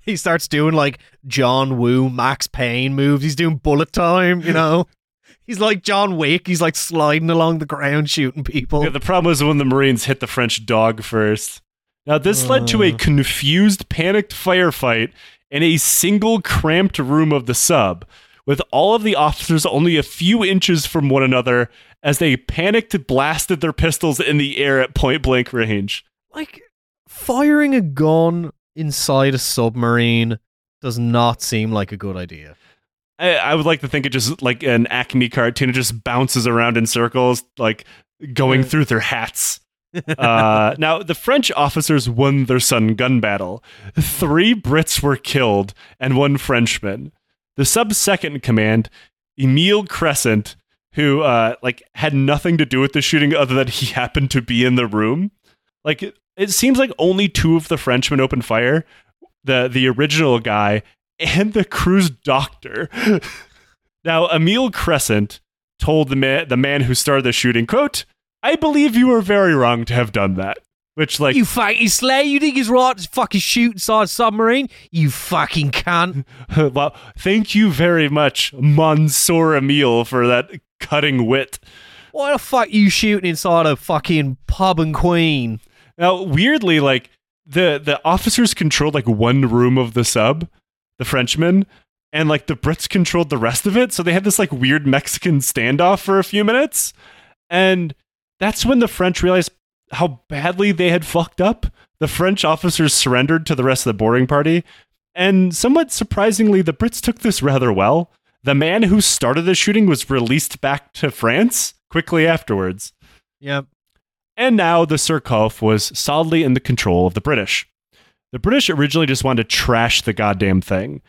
He starts doing like John Woo, Max Payne moves. He's doing bullet time, you know. *laughs* He's like John Wick. He's like sliding along the ground shooting people. Yeah, the problem was when the Marines hit the French dog first. Now, this led to a Uh. confused, panicked firefight in a single cramped room of the sub, with all of the officers only a few inches from one another as they panicked blasted their pistols in the air at point blank range. like firing a gun inside a submarine does not seem like a good idea. I, I would like to think it just like an Acme cartoon, it just bounces around in circles, like going through their hats. *laughs* uh, now, the French officers won their Sun gun battle. Three Brits were killed and one Frenchman. The sub second command, Emile Crescent, who uh, like had nothing to do with the shooting other than he *laughs* happened to be in the room. Like it, it seems like only two of the Frenchmen opened fire. The the original guy and the crew's doctor. *laughs* now, Emile Crescent told the man the man who started the shooting, quote, I believe you were very wrong to have done that. Which like you fucking slay. You think he's right to fucking shoot inside a submarine? You fucking cunt. *laughs* well, thank you very much, Monsieur Emile, for that cutting wit. Why the fuck you shooting inside a fucking pub and queen? Now, weirdly, like the the officers controlled like one room of the sub, the Frenchmen, and like the Brits controlled the rest of it. So they had this like weird Mexican standoff for a few minutes, and that's when the French realized how badly they had fucked up. The French officers surrendered to the rest of the boarding party, and somewhat surprisingly, the Brits took this rather well. The man who started the shooting was released back to France quickly afterwards. Yep. And now the Surcouf was solidly in the control of the British. The British originally just wanted to trash the goddamn thing.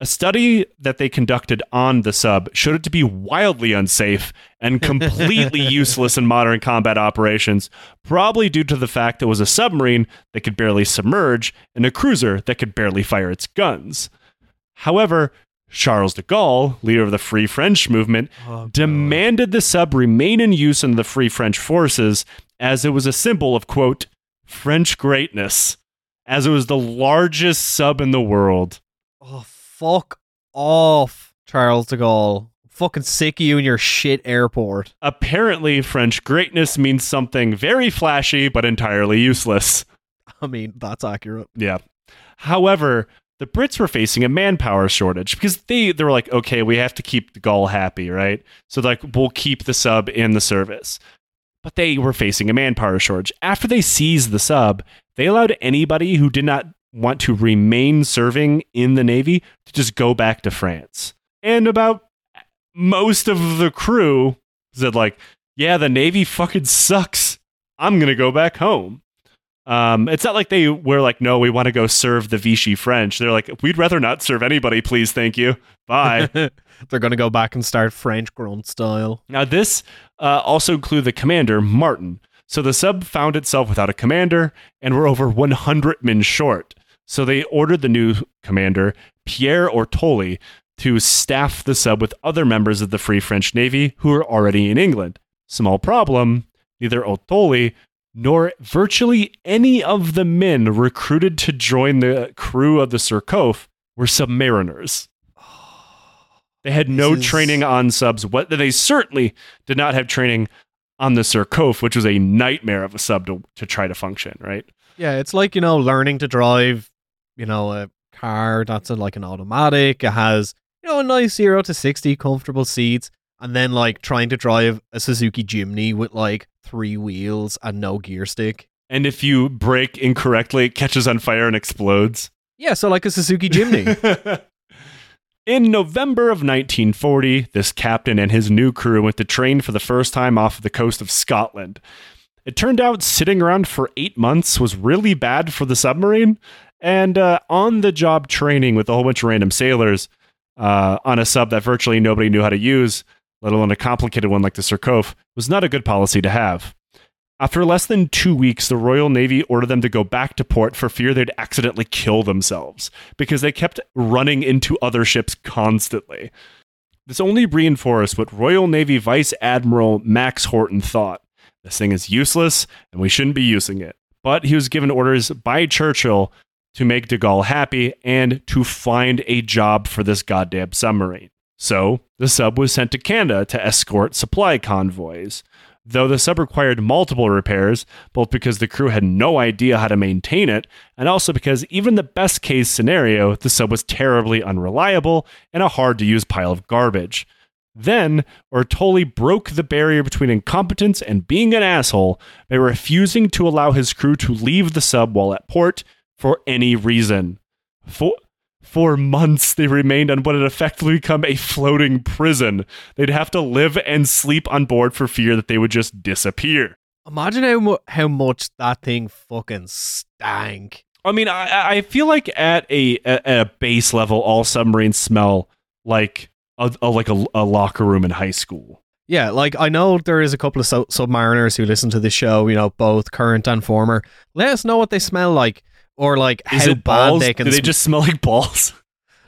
A study that they conducted on the sub showed it to be wildly unsafe and *laughs* completely useless in modern combat operations, probably due to the fact it was a submarine that could barely submerge and a cruiser that could barely fire its guns. However, Charles de Gaulle, leader of the Free French movement, oh, demanded the sub remain in use in the Free French forces as it was a symbol of, quote, French greatness, as it was the largest sub in the world. Oh, fuck off. Charles de Gaulle. Fucking sick of you and your shit airport. Apparently, French greatness means something very flashy but entirely useless. I mean, that's accurate. Yeah. However, the Brits were facing a manpower shortage because they they were like, okay, we have to keep de Gaulle happy, right? So like we'll keep the sub in the service. But they were facing a manpower shortage. After they seized the sub, they allowed anybody who did not want to remain serving in the Navy to just go back to France. And about most of the crew said like, yeah, the Navy fucking sucks. I'm gonna go back home. Um, it's not like they were like, no, we want to go serve the Vichy French. They're like, we'd rather not serve anybody, please, thank you. Bye. *laughs* They're going to go back and start French grunt style. now, this uh, also included the commander, Martin. So the sub found itself without a commander and were over 100 men short. So they ordered the new commander, Pierre Ortoli, to staff the sub with other members of the Free French Navy who were already in England. Small problem neither Ortoli nor virtually any of the men recruited to join the crew of the Surcouf were submariners. *sighs* They had no is- training on subs. What they certainly did not have training on the Surcouf, which was a nightmare of a sub to, to try to function. Right? Yeah, it's like, you know, learning to drive, you know, a car that's a, like an automatic. It has, you know, a nice 0 to 60 comfortable seats. And then, like, trying to drive a Suzuki Jimny with, like, three wheels and no gear stick. And if you brake incorrectly, it catches on fire and explodes. Yeah, so like a Suzuki Jimny. *laughs* In November of 1940, this captain and his new crew went to train for the first time off the coast of Scotland. It turned out sitting around for eight months was really bad for the submarine, and uh, on the job training with a whole bunch of random sailors uh, on a sub that virtually nobody knew how to use, let alone a complicated one like the Surcouf, was not a good policy to have. After less than two weeks, the Royal Navy ordered them to go back to port for fear they'd accidentally kill themselves because they kept running into other ships constantly. This only reinforced what Royal Navy Vice Admiral Max Horton thought. This thing is useless and we shouldn't be using it. But he was given orders by Churchill to make de Gaulle happy and to find a job for this goddamn submarine. So the sub was sent to Canada to escort supply convoys. Though the sub required multiple repairs, both because the crew had no idea how to maintain it, and also because even the best case scenario, the sub was terribly unreliable and a hard to use pile of garbage. Then, Ortoli broke the barrier between incompetence and being an asshole by refusing to allow his crew to leave the sub while at port for any reason. For, for months, they remained on what had effectively become a floating prison. They'd have to live and sleep on board for fear that they would just disappear. Imagine how, mu- how much that thing fucking stank. I mean, I, I feel like at a at a base level, all submarines smell like a, a like a, a locker room in high school. Yeah, like I know there is a couple of su- submariners who listen to this show, you know, both current and former. Let us know what they smell like or like Is how bad balls? they can Do they sm- just smell like balls? *laughs*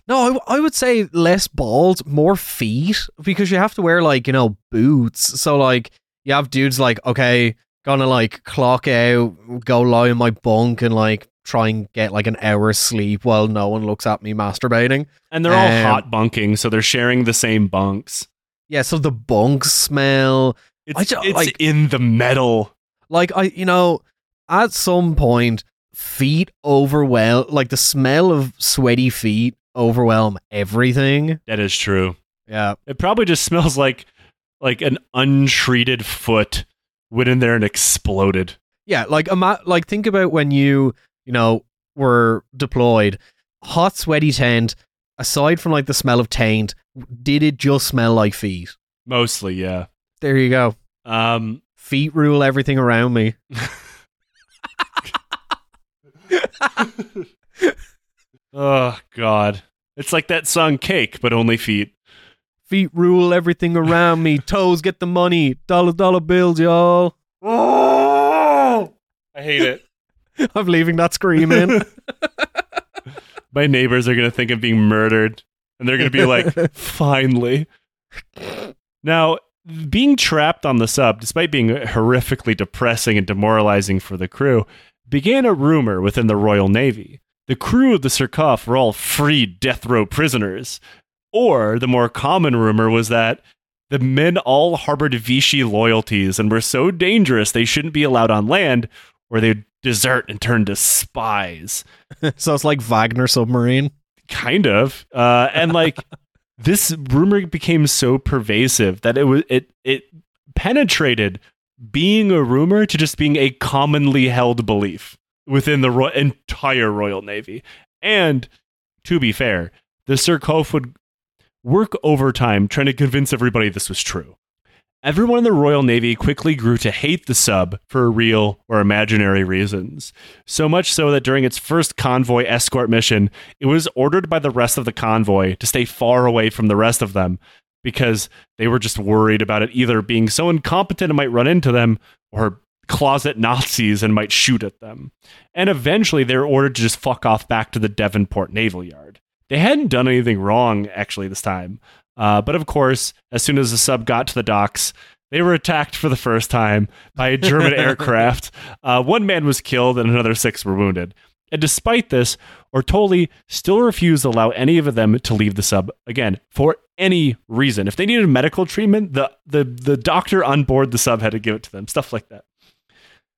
No, I, w- I would say less balls, more feet because you have to wear like, you know, boots. So like you have dudes like, okay, gonna like clock out, go lie in my bunk and like try and get like an hour's sleep while no one looks at me masturbating. And they're all Um, hot bunking, so they're sharing the same bunks. Yeah, so the bunks smell. It's, I ju- it's like- in the metal. Like I you know, at some point feet overwhelm like the smell of sweaty feet overwhelm everything. That is true. Yeah. It probably just smells like like an untreated foot went in there and exploded. Yeah, like ima- like think about when you, you know, were deployed, hot sweaty tent, aside from like the smell of taint, did it just smell like feet? Mostly, yeah. There you go. Um, Feet rule everything around me. *laughs* oh God, it's like that song "Cake," but only feet. Feet rule everything around me. *laughs* Toes get the money. Dollar dollar bills, y'all. Oh, I hate it. *laughs* I'm leaving that screaming. *laughs* My neighbors are gonna think I'm being murdered, and they're gonna be like, "Finally." Now, being trapped on the sub, despite being horrifically depressing and demoralizing for the crew, began a rumor within the Royal Navy. The crew of the Surcouf were all free death row prisoners. Or the more common rumor was that the men all harbored Vichy loyalties and were so dangerous they shouldn't be allowed on land, or they'd desert and turn to spies. *laughs* so it's like Wagner submarine. Kind of. Uh, and like *laughs* this rumor became so pervasive that it was it it penetrated being a rumor to just being a commonly held belief within the ro- entire Royal Navy. And to be fair, the Surcouf would work overtime trying to convince everybody this was true. Everyone in the Royal Navy quickly grew to hate the sub for real or imaginary reasons. So much so that during its first convoy escort mission, it was ordered by the rest of the convoy to stay far away from the rest of them because they were just worried about it either being so incompetent it might run into them or closet Nazis and might shoot at them. And eventually they were ordered to just fuck off back to the Devonport Naval Yard. They hadn't done anything wrong actually this time. Uh, but of course, as soon as the sub got to the docks, they were attacked for the first time by a German *laughs* aircraft. Uh, one man was killed and another six were wounded. And despite this, Ortoli still refused to allow any of them to leave the sub again for any reason. If they needed medical treatment, the, the, the doctor on board the sub had to give it to them, stuff like that.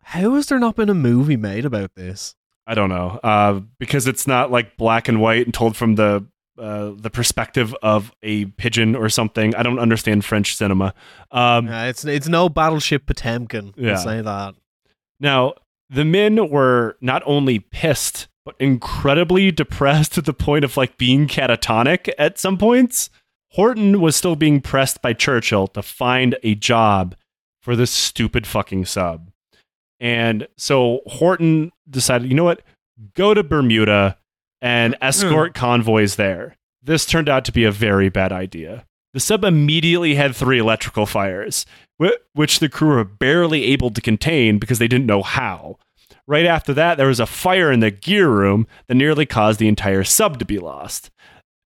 How has there not been a movie made about this? I don't know, uh, because it's not like black and white and told from the uh, the perspective of a pigeon or something. I don't understand French cinema. Um, uh, it's it's no Battleship Potemkin. Yeah. I'll say that. Now the men were not only pissed but incredibly depressed *laughs* to the point of like being catatonic at some points. Horton was still being pressed by Churchill to find a job for this stupid fucking sub. And so Horton decided, you know what? Go to Bermuda and hmm. escort convoys there. This turned out to be a very bad idea. The sub immediately had three electrical fires, which the crew were barely able to contain because they didn't know how. Right after that, there was a fire in the gear room that nearly caused the entire sub to be lost.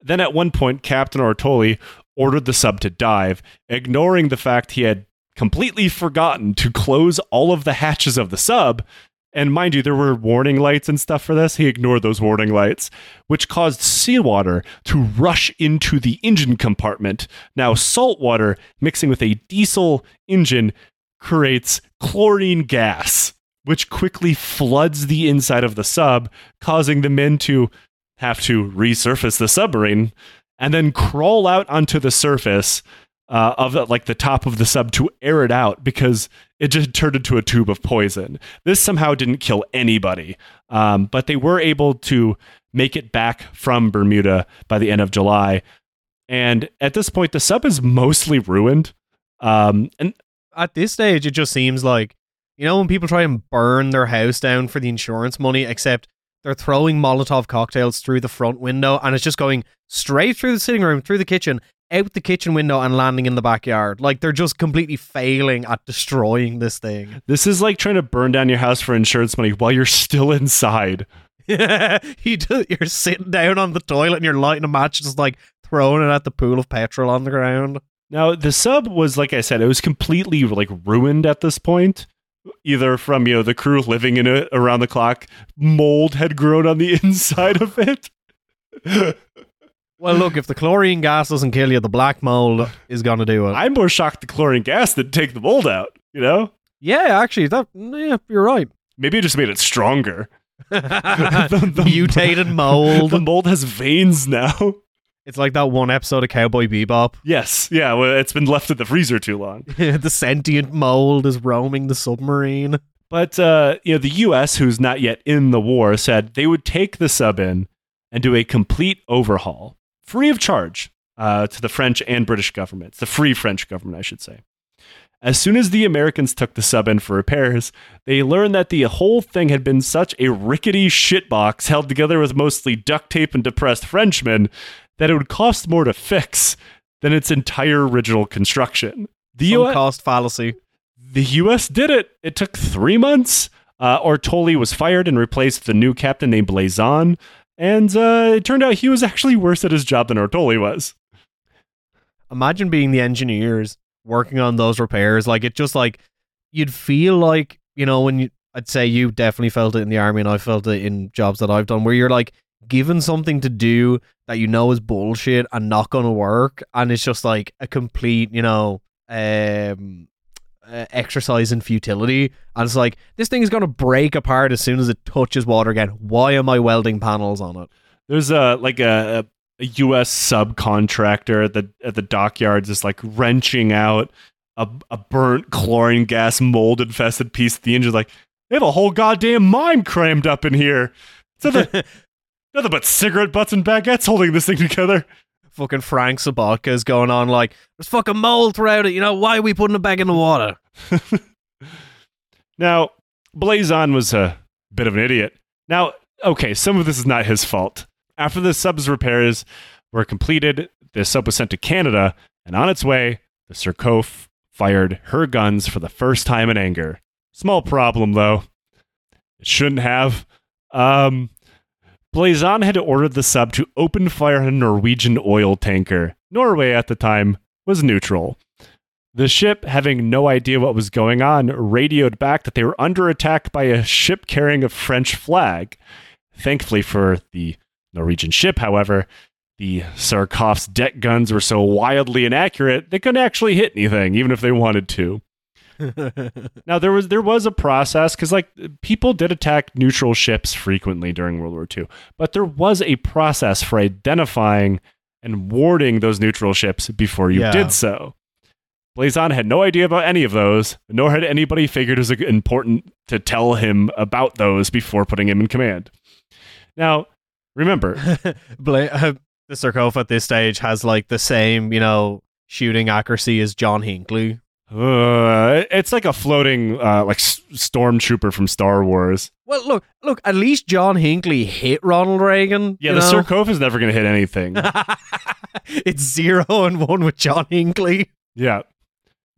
Then at one point, Captain Ortoli ordered the sub to dive, ignoring the fact he had completely forgotten to close all of the hatches of the sub. And mind you, there were warning lights and stuff for this. He ignored those warning lights, which caused seawater to rush into the engine compartment. Now, salt water mixing with a diesel engine creates chlorine gas, which quickly floods the inside of the sub, causing the men to have to resurface the submarine and then crawl out onto the surface uh, of like the top of the sub to air it out because it just turned into a tube of poison. This somehow didn't kill anybody, um, but they were able to make it back from Bermuda by the end of July. And at this point, the sub is mostly ruined. Um, and at this stage, it just seems like you know when people try and burn their house down for the insurance money, except they're throwing Molotov cocktails through the front window and it's just going straight through the sitting room, through the kitchen, out the kitchen window and landing in the backyard. Like they're just completely failing at destroying this thing. *laughs* This is like trying to burn down your house for insurance money while you're still inside. *laughs* you do, you're sitting down on the toilet and you're lighting a match, just like throwing it at the pool of petrol on the ground. Now the sub was like I said, it was completely like ruined at this point. Either from you know the crew living in it around the clock, mold had grown on the *laughs* inside of it. Well, look, if the chlorine gas doesn't kill you, the black mold is going to do it. I'm more shocked the chlorine gas didn't take the mold out, you know? Yeah, actually, that yeah, you're right. Maybe it just made it stronger. *laughs* the, the, Mutated mold. The mold has veins now. It's like that one episode of Cowboy Bebop. Yes, yeah, well, it's been left in the freezer too long. *laughs* the sentient mold is roaming the submarine. But uh, you know, the U.S., who's not yet in the war, said they would take the sub in and do a complete overhaul free of charge uh, to the French and British governments, the free French government, I should say. As soon as the Americans took the sub in for repairs, they learned that the whole thing had been such a rickety shitbox held together with mostly duct tape and depressed Frenchmen that it would cost more to fix than its entire original construction. The US, cost fallacy. The U.S. did it. It took three months. Uh, Ortoli was fired and replaced with a new captain named Blaison. And uh, it turned out he was actually worse at his job than Ortoli was. Imagine being the engineers working on those repairs. Like it just like you'd feel like, you know, when you I'd say you definitely felt it in the army and I felt it in jobs that I've done where you're like given something to do that you know is bullshit and not going to work, and it's just like a complete, you know, um, uh, exercise in futility. And it's like this thing is going to break apart as soon as it touches water again. Why am I welding panels on it? There's a like a, a U.S. subcontractor at the at the dockyards is like wrenching out a, a burnt chlorine gas mold infested piece of the engine. Like they have a whole goddamn mine crammed up in here. So the *laughs* nothing but cigarette butts and baguettes holding this thing together. Fucking Frank Sobotka is going on like there's fucking mold throughout it. You know why are we putting it back in the water? *laughs* now, Blaison was a bit of an idiot. Now, okay, some of this is not his fault. After the sub's repairs were completed, the sub was sent to Canada, and on its way, the Surcouf fired her guns for the first time in anger. Small problem, though. It shouldn't have. Um, Blaison had ordered the sub to open fire on a Norwegian oil tanker. Norway at the time was neutral. The ship, having no idea what was going on, radioed back that they were under attack by a ship carrying a French flag. Thankfully for the Norwegian ship, however, the Surcouf's deck guns were so wildly inaccurate they couldn't actually hit anything, even if they wanted to. *laughs* now there was there was a process because like people did attack neutral ships frequently during World War II, but there was a process for identifying and warding those neutral ships before you Yeah. did so. Blaison had no idea about any of those, nor had anybody figured it was important to tell him about those before putting him in command. Now, remember, *laughs* Bla- uh, the Surcouf at this stage has like the same, you know, shooting accuracy as John Hinckley. Uh, it's like a floating uh, like s- stormtrooper from Star Wars. Well, look, look. At least John Hinckley hit Ronald Reagan. Yeah, the know? Is never going to hit anything. *laughs* it's zero and one with John Hinckley. Yeah.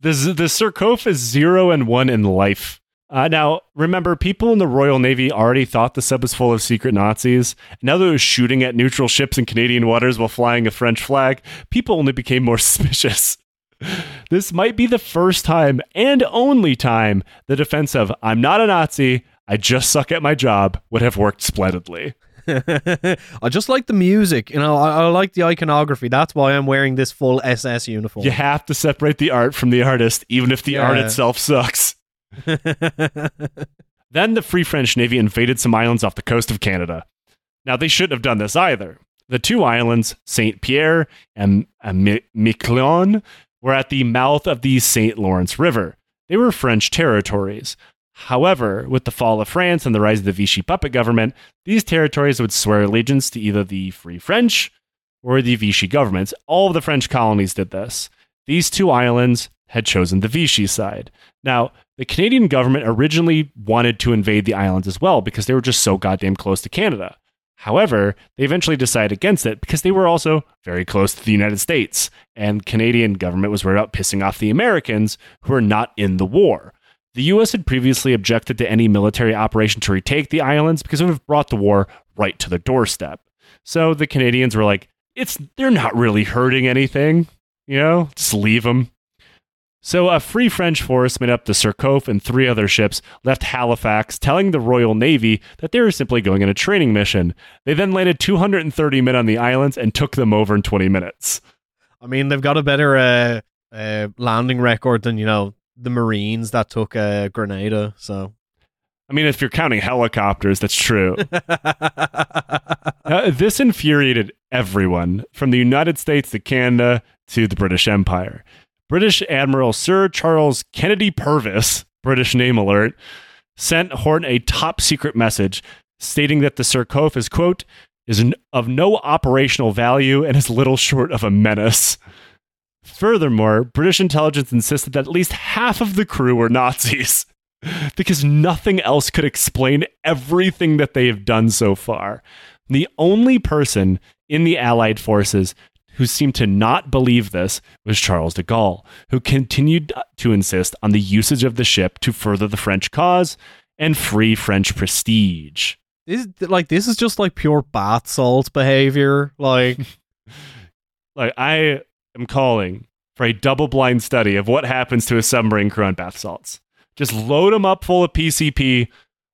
The, Z- the is zero and one in life. Uh, now, remember, people in the Royal Navy already thought the sub was full of secret Nazis. Now that it was shooting at neutral ships in Canadian waters while flying a French flag, people only became more *laughs* suspicious. This might be the first time and only time the defense of I'm not a Nazi, I just suck at my job would have worked splendidly. *laughs* I just like the music. You know, I, I like the iconography. That's why I'm wearing this full SS uniform. You have to separate the art from the artist, even if the art itself sucks. *laughs* Then the Free French Navy invaded some islands off the coast of Canada. Now, they shouldn't have done this either. The two islands, St. Pierre and, and Miquelon, were at the mouth of the St. Lawrence River. They were French territories. However, with the fall of France and the rise of the Vichy puppet government, these territories would swear allegiance to either the Free French or the Vichy governments. All of the French colonies did this. These two islands had chosen the Vichy side. Now, the Canadian government originally wanted to invade the islands as well because they were just so goddamn close to Canada. However, they eventually decided against it because they were also very close to the United States, and Canadian government was worried about pissing off the Americans who were not in the war. The US had previously objected to any military operation to retake the islands because it would have brought the war right to the doorstep. So the Canadians were like, it's they're not really hurting anything, you know, just leave them. So a free French force made up the Surcouf and three other ships left Halifax, telling the Royal Navy that they were simply going on a training mission. They then landed 230 men on the islands and took them over in 20 minutes. I mean, they've got a better uh, uh, landing record than you know the Marines that took uh, Grenada. So I mean, if you're counting helicopters, that's true. *laughs* Uh, this infuriated everyone, from the United States to Canada to the British Empire. British Admiral Sir Charles Kennedy Purvis, British name alert, sent Horton a top secret message stating that the Surcouf is, quote, is of no operational value and is little short of a menace. Furthermore, British intelligence insisted that at least half of the crew were Nazis *laughs* because nothing else could explain everything that they have done so far. The only person in the Allied forces who seemed to not believe this was Charles de Gaulle, who continued to insist on the usage of the ship to further the French cause and free French prestige. this, like, this is just like pure bath salts behavior. Like, *laughs* Like I am calling for a double-blind study of what happens to a submarine crew on bath salts. Just load them up full of PCP,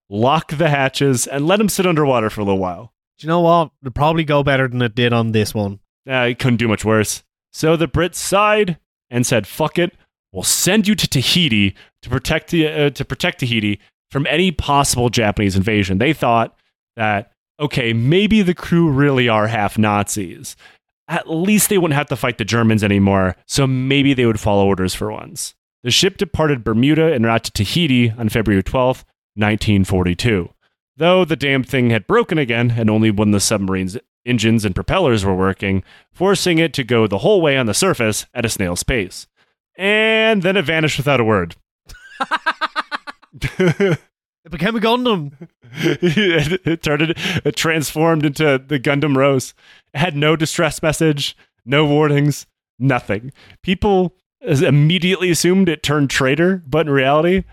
lock the hatches, and let them sit underwater for a little while. Do you know what? It'd probably go better than it did on this one. Uh, it couldn't do much worse. So the Brits sighed and said, "Fuck it, we'll send you to Tahiti to protect uh, to protect Tahiti from any possible Japanese invasion." They thought that okay, maybe the crew really are half Nazis. At least they wouldn't have to fight the Germans anymore, so maybe they would follow orders for once. The ship departed Bermuda and route to Tahiti on February 12th, 1942. Though the damn thing had broken again and only when the submarine's engines and propellers were working, forcing it to go the whole way on the surface at a snail's pace. And then it vanished without a word. *laughs* It became a Gundam. *laughs* it, it turned it, it transformed into the Gundam Rose. It had no distress message, no warnings, nothing. People immediately assumed it turned traitor, but in reality,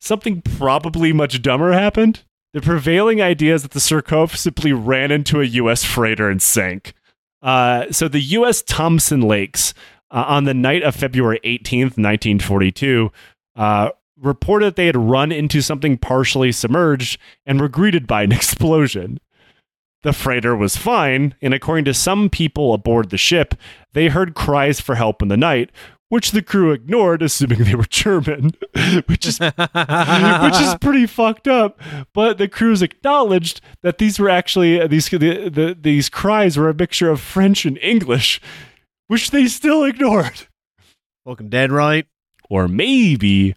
something probably much dumber happened. The prevailing idea is that the Surcouf simply ran into a U.S. freighter and sank. Uh, so the U.S. Thompson Lykes, uh, on the night of February 18th, 1942, uh, reported that they had run into something partially submerged and were greeted by an *laughs* explosion. The freighter was fine, and according to some people aboard the ship, they heard cries for help in the night, which the crew ignored, assuming they were German, *laughs* which is which is pretty fucked up. But the crews acknowledged that these were actually uh, these the, the, these cries were a mixture of French and English, which they still ignored. Fucking dead right. Or maybe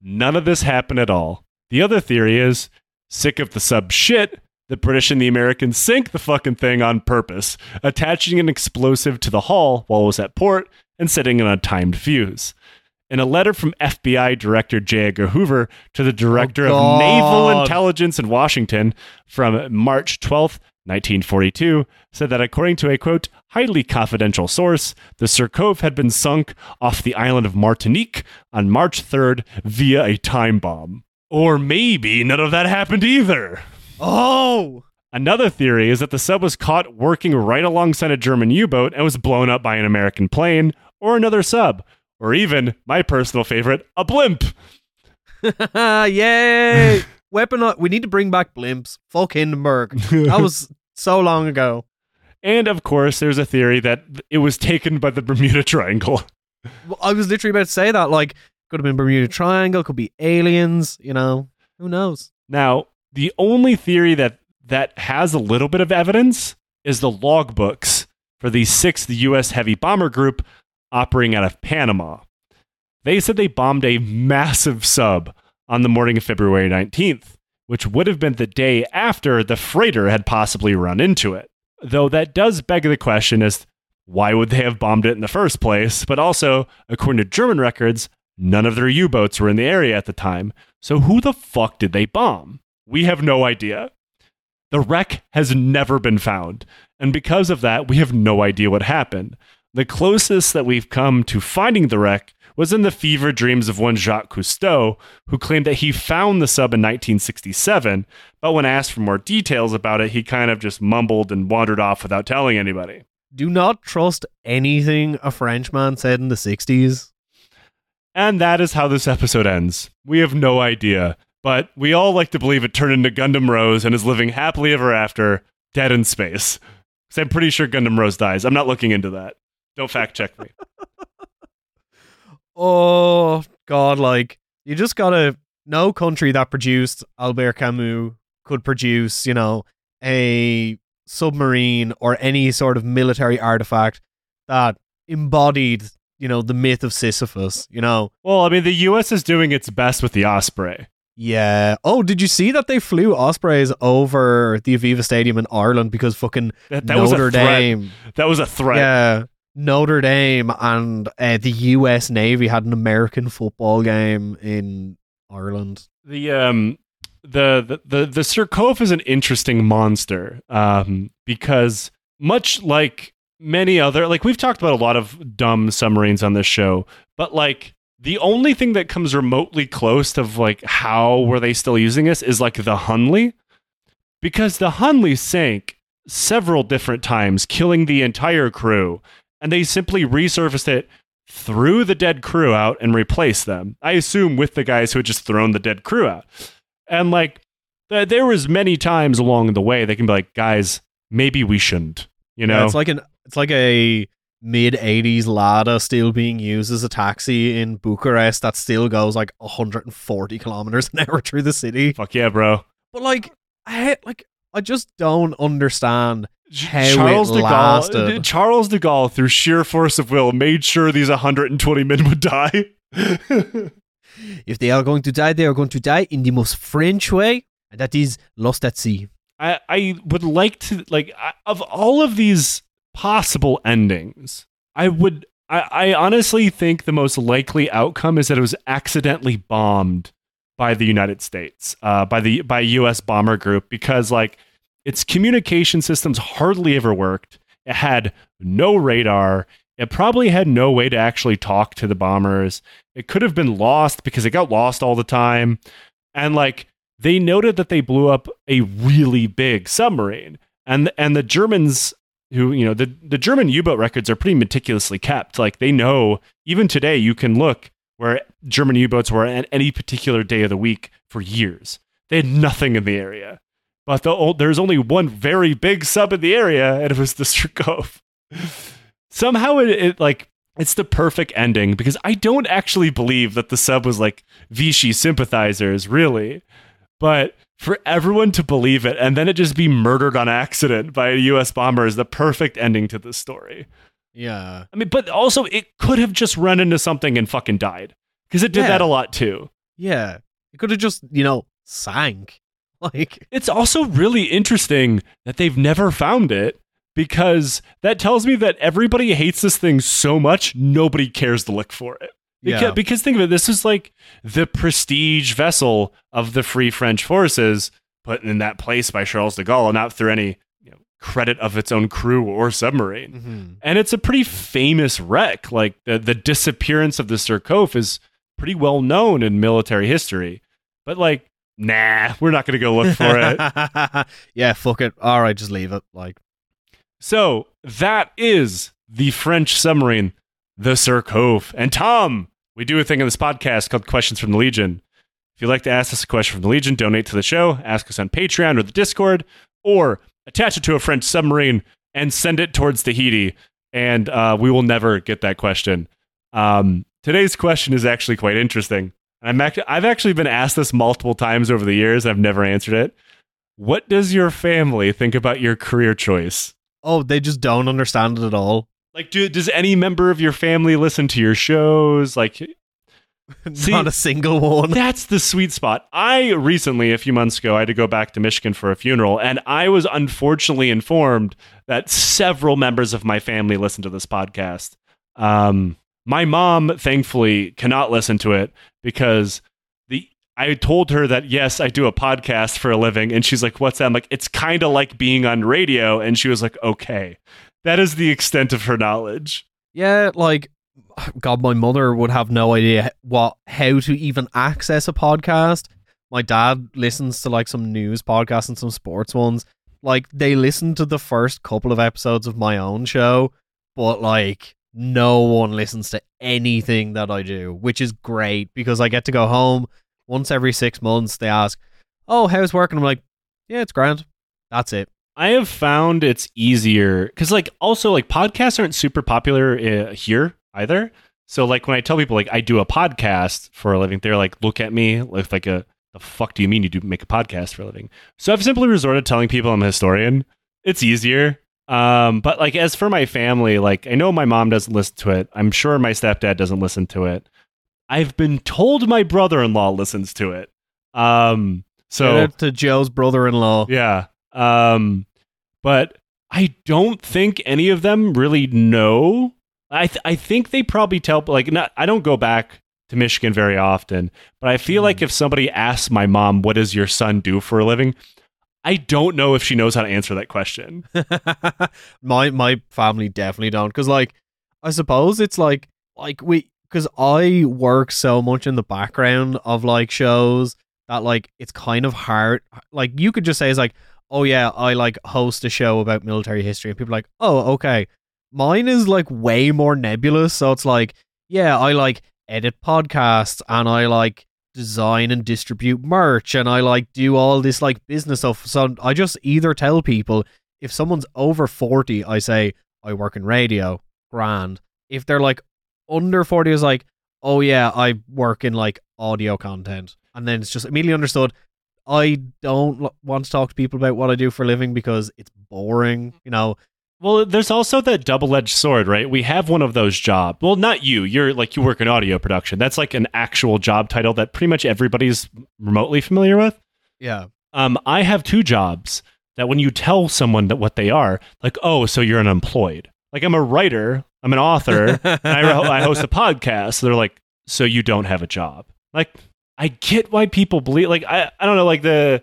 none of this happened at all. The other theory is sick of the sub shit. The British and the Americans sank the fucking thing on purpose, attaching an explosive to the hull while it was at port and sitting setting an untimed fuse. In a letter from FBI Director J. Edgar Hoover to the Director Oh, of Naval Intelligence in Washington from March 12th, 1942, said that according to a quote, highly confidential source, the Surcouf had been sunk off the island of Martinique on March 3rd via a time bomb. Or maybe none of that happened either. Oh! Another theory is that the sub was caught working right alongside a German U boat and was blown up by an American plane or another sub, or even, my personal favorite, a blimp. *laughs* Yay! *laughs* Weapon. We need to bring back blimps. Fuck Hindenburg. That was *laughs* so long ago. And of course, there's a theory that it was taken by the Bermuda Triangle. Well, I was literally about to say that. Like, could have been Bermuda Triangle. Could be aliens. You know, who knows? Now, the only theory that that has a little bit of evidence is the logbooks for the 6th U.S. Heavy Bomber Group operating out of Panama. They said they bombed a massive sub on the morning of February 19th, which would have been the day after the freighter had possibly run into it. Though that does beg the question as why would they have bombed it in the first place? But also, according to German records, none of their U boats were in the area at the time. So who the fuck did they bomb? We have no idea. The wreck has never been found, and because of that, we have no idea what happened. The closest that we've come to finding the wreck was in the fever dreams of one Jacques Cousteau, who claimed that he found the sub in 1967, but when asked for more details about it, he kind of just mumbled and wandered off without telling anybody. Do not trust anything a Frenchman said in the 60s. And that is how this episode ends. We have no idea, but we all like to believe it turned into Gundam Rose and is living happily ever after, dead in space. So I'm pretty sure Gundam Rose dies. I'm not looking into that. Don't fact check me. *laughs* Oh, God. Like, you just gotta. No country that produced Albert Camus could produce, you know, a submarine or any sort of military artifact that embodied, you know, the myth of Sisyphus, you know? Well, I mean, the U.S. is doing its best with the Osprey. Yeah. Oh, did you see that they flew Ospreys over the Aviva Stadium in Ireland because fucking That, that was a Notre. Dame. That was a threat. Yeah. Notre Dame and uh, the U.S. Navy had an American football game in Ireland. The um the the the, the Surcouf is an interesting monster um because much like many other like we've talked about a lot of dumb submarines on this show, but like the only thing that comes remotely close to like how were they still using this is like the Hunley because the Hunley sank several different times killing the entire crew and they simply resurfaced it threw the dead crew out and replaced them. I assume with the guys who had just thrown the dead crew out. And like th- there was many times along the way they can be like, guys, maybe we shouldn't. You Yeah, know, it's like an it's like a mid '80s Lada still being used as a taxi in Bucharest that still goes like 140 kilometers an hour through the city. fuck yeah, bro. But like, I like I just don't understand. How Charles it de Gaulle, lasted. Charles de Gaulle, through sheer force of will, made sure these 120 men would die. *laughs* If they are going to die, they are going to die in the most French way, and that is lost at sea. I, I would like to like of all of these possible endings, I would I, I honestly think the most likely outcome is that it was accidentally bombed by the United States, uh, by the by a U.S. bomber group because like its communication systems hardly ever worked. It had no radar. It probably had no way to actually talk to the bombers. It could have been lost because it got lost all the time. And like they noted that they blew up a really big submarine. And and the Germans who, you know, the, the German U-boat records are pretty meticulously kept. Like they know even today you can look where German U-boats were at any particular day of the week for years. They had nothing in the area. But the old, there's only one very big sub in the area, and it was the Surcouf. Somehow it, it like it's the perfect ending because I don't actually believe that the sub was like Vichy sympathizers, really. But for everyone to believe it and then it just be murdered on accident by a US bomber is the perfect ending to this story. Yeah, I mean, but also it could have just run into something and fucking died because it did Yeah. that a lot too. yeah. It could have just you know sank. *laughs* Like, It's also really interesting that they've never found it because that tells me that everybody hates this thing so much nobody cares to look for it. Because, yeah, because think of it, this is like the prestige vessel of the Free French forces put in that place by Charles de Gaulle, not through any you know, credit of its own crew or submarine. Mhm. And it's a pretty famous wreck. Like the, the disappearance of the Surcouf is pretty well known in military history. But like, nah, we're not going to go look for it. *laughs* yeah, fuck it. All right, just leave it. Like, So that is the French submarine, the Surcouf. And Tom, we do a thing on this podcast called Questions from the Legion. If you'd like to ask us a question from the Legion, donate to the show, ask us on Patreon or the Discord, or attach it to a French submarine and send it towards Tahiti. And uh, we will never get that question. Um, today's question is actually quite interesting. I'm actually, I've actually been asked this multiple times over the years. I've never answered it. What does your family think about your career choice? oh, they just don't understand it at all. Like, do, does any member of your family listen to your shows? Like, *laughs* See- Not a single one. that's the sweet spot. I recently, a few months ago, I had to go back to Michigan for a funeral, and I was unfortunately informed that several members of my family listen to this podcast. Um, my mom, thankfully, cannot listen to it because the I told her that yes, I do a podcast for a living, and she's like, "What's that?" I'm like, "It's kind of like being on radio," and she was like, "Okay." That is the extent of her knowledge. Yeah, like God, my mother would have no idea what how to even access a podcast. My dad listens to like some news podcasts and some sports ones. Like they listen to the first couple of episodes of my own show, but like no one listens to anything that I do, which is great because I get to go home once every six months. They ask, "Oh, how's work?" And I'm like, "Yeah, it's grand." That's it. I have found it's easier because, like, also like podcasts aren't super popular uh, here either. So, like, when I tell people like I do a podcast for a living, they're like, look at me with like a the fuck do you mean you do make a podcast for a living? So I've simply resorted to telling people I'm a historian. It's easier. Um, but like as for my family, like I know my mom doesn't listen to it. I'm sure my stepdad doesn't listen to it. I've been told my brother-in-law listens to it. Um, so to Joe's brother-in-law. yeah. Um, but I don't think any of them really know. I th- I think they probably tell like not. I don't go back to Michigan very often, but I feel Hmm. like if somebody asks my mom, "What does your son do for a living?" I don't know if she knows how to answer that question. *laughs* my my family definitely don't because like I suppose it's like like we because I work so much in the background of like shows that like it's kind of hard. Like you could just say it's like oh yeah I like host a show about military history and people like oh okay. Mine is like way more nebulous, so it's like yeah I like edit podcasts and I like design and distribute merch and I like do all this like business stuff. So I just either tell people if someone's over 40, I say, I work in radio, grand. If they're like under 40, is like, oh yeah, I work in like audio content. And then it's just immediately understood. I don't want to talk to people about what I do for a living because it's boring. Mm-hmm. You know, Well, there's also that double-edged sword, right? We have one of those jobs. Well, not you. You're like you work in audio production. That's like an actual job title that pretty much everybody's remotely familiar with. yeah. Um, I have two jobs that when you tell someone that what they are, like, oh, so you're unemployed. Like I'm a writer, I'm an author, and I, I host a podcast. So they're like, so you don't have a job. Like, I get why people believe. Like, I, I don't know. Like the,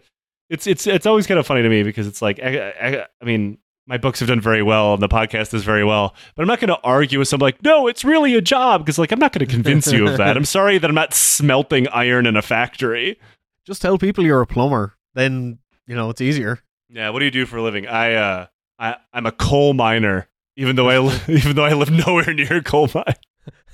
it's it's it's always kind of funny to me because it's like, I, I, I mean, my books have done very well and the podcast does very well, but I'm not going to argue with someone like, no, it's really a job because like I'm not going to convince you of that. I'm *laughs* sorry that I'm not smelting iron in a factory. Just tell people you're a plumber. Then, you know, it's easier. Yeah, what do you do for a living? I uh I I'm a coal miner. Even though I li- *laughs* even though I live nowhere near a coal mine.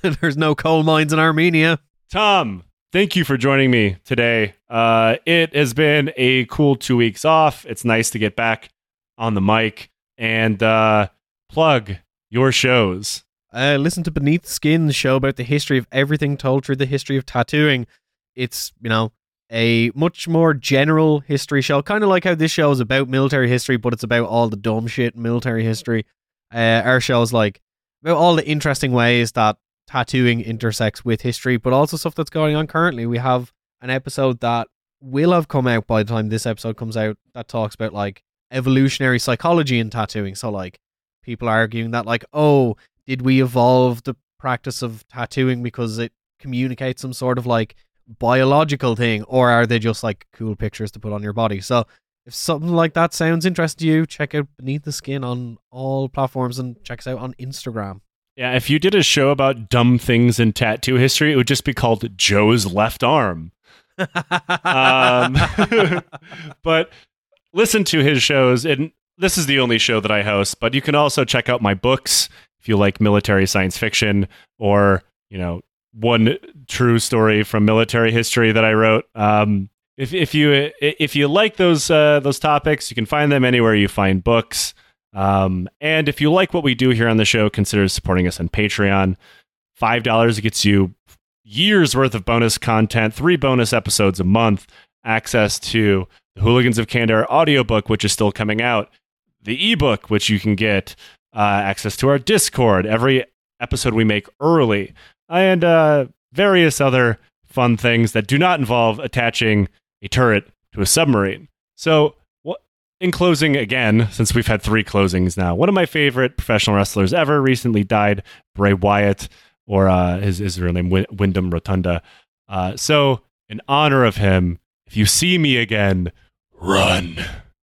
*laughs* There's no coal mines in Armenia. Tom, thank you for joining me today. Uh it has been a cool 2 weeks off. It's nice to get back on the mic and uh plug your shows. Uh, listen to Beneath Skin, the show about the history of everything told through the history of tattooing. It's, you know, a much more general history show, kind of like how this show is about military history, but it's about all the dumb shit military history. Uh, our show is like about all the interesting ways that tattooing intersects with history, but also stuff that's going on currently. We have an episode that will have come out by the time this episode comes out that talks about like evolutionary psychology in tattooing. So, like, people arguing that, like, oh, did we evolve the practice of tattooing because it communicates some sort of like biological thing, or are they just like cool pictures to put on your body? So, if something like that sounds interesting to you, check out Beneath the Skin on all platforms and check us out on Instagram. Yeah, if you did a show about dumb things in tattoo history, it would just be called Joe's left arm. *laughs* Um, *laughs* but listen to his shows and this is the only show that I host, but you can also check out my books if you like military science fiction or, you know, one true story from military history that I wrote. Um, if if you if you like those uh, those topics, you can find them anywhere you find books. Um, and if you like what we do here on the show, consider supporting us on Patreon. Five dollars gets you years worth of bonus content, three bonus episodes a month, access to the Hooligans of Kandahar audiobook, which is still coming out, the ebook, which you can get, uh, access to our Discord, every episode we make early, and uh, various other fun things that do not involve attaching a turret to a submarine. So, in closing, again, since we've had three closings now, one of my favorite professional wrestlers ever recently died, Bray Wyatt, or uh, his, his real name, Wyndham Rotunda. Uh, so, in honor of him, if you see me again, run.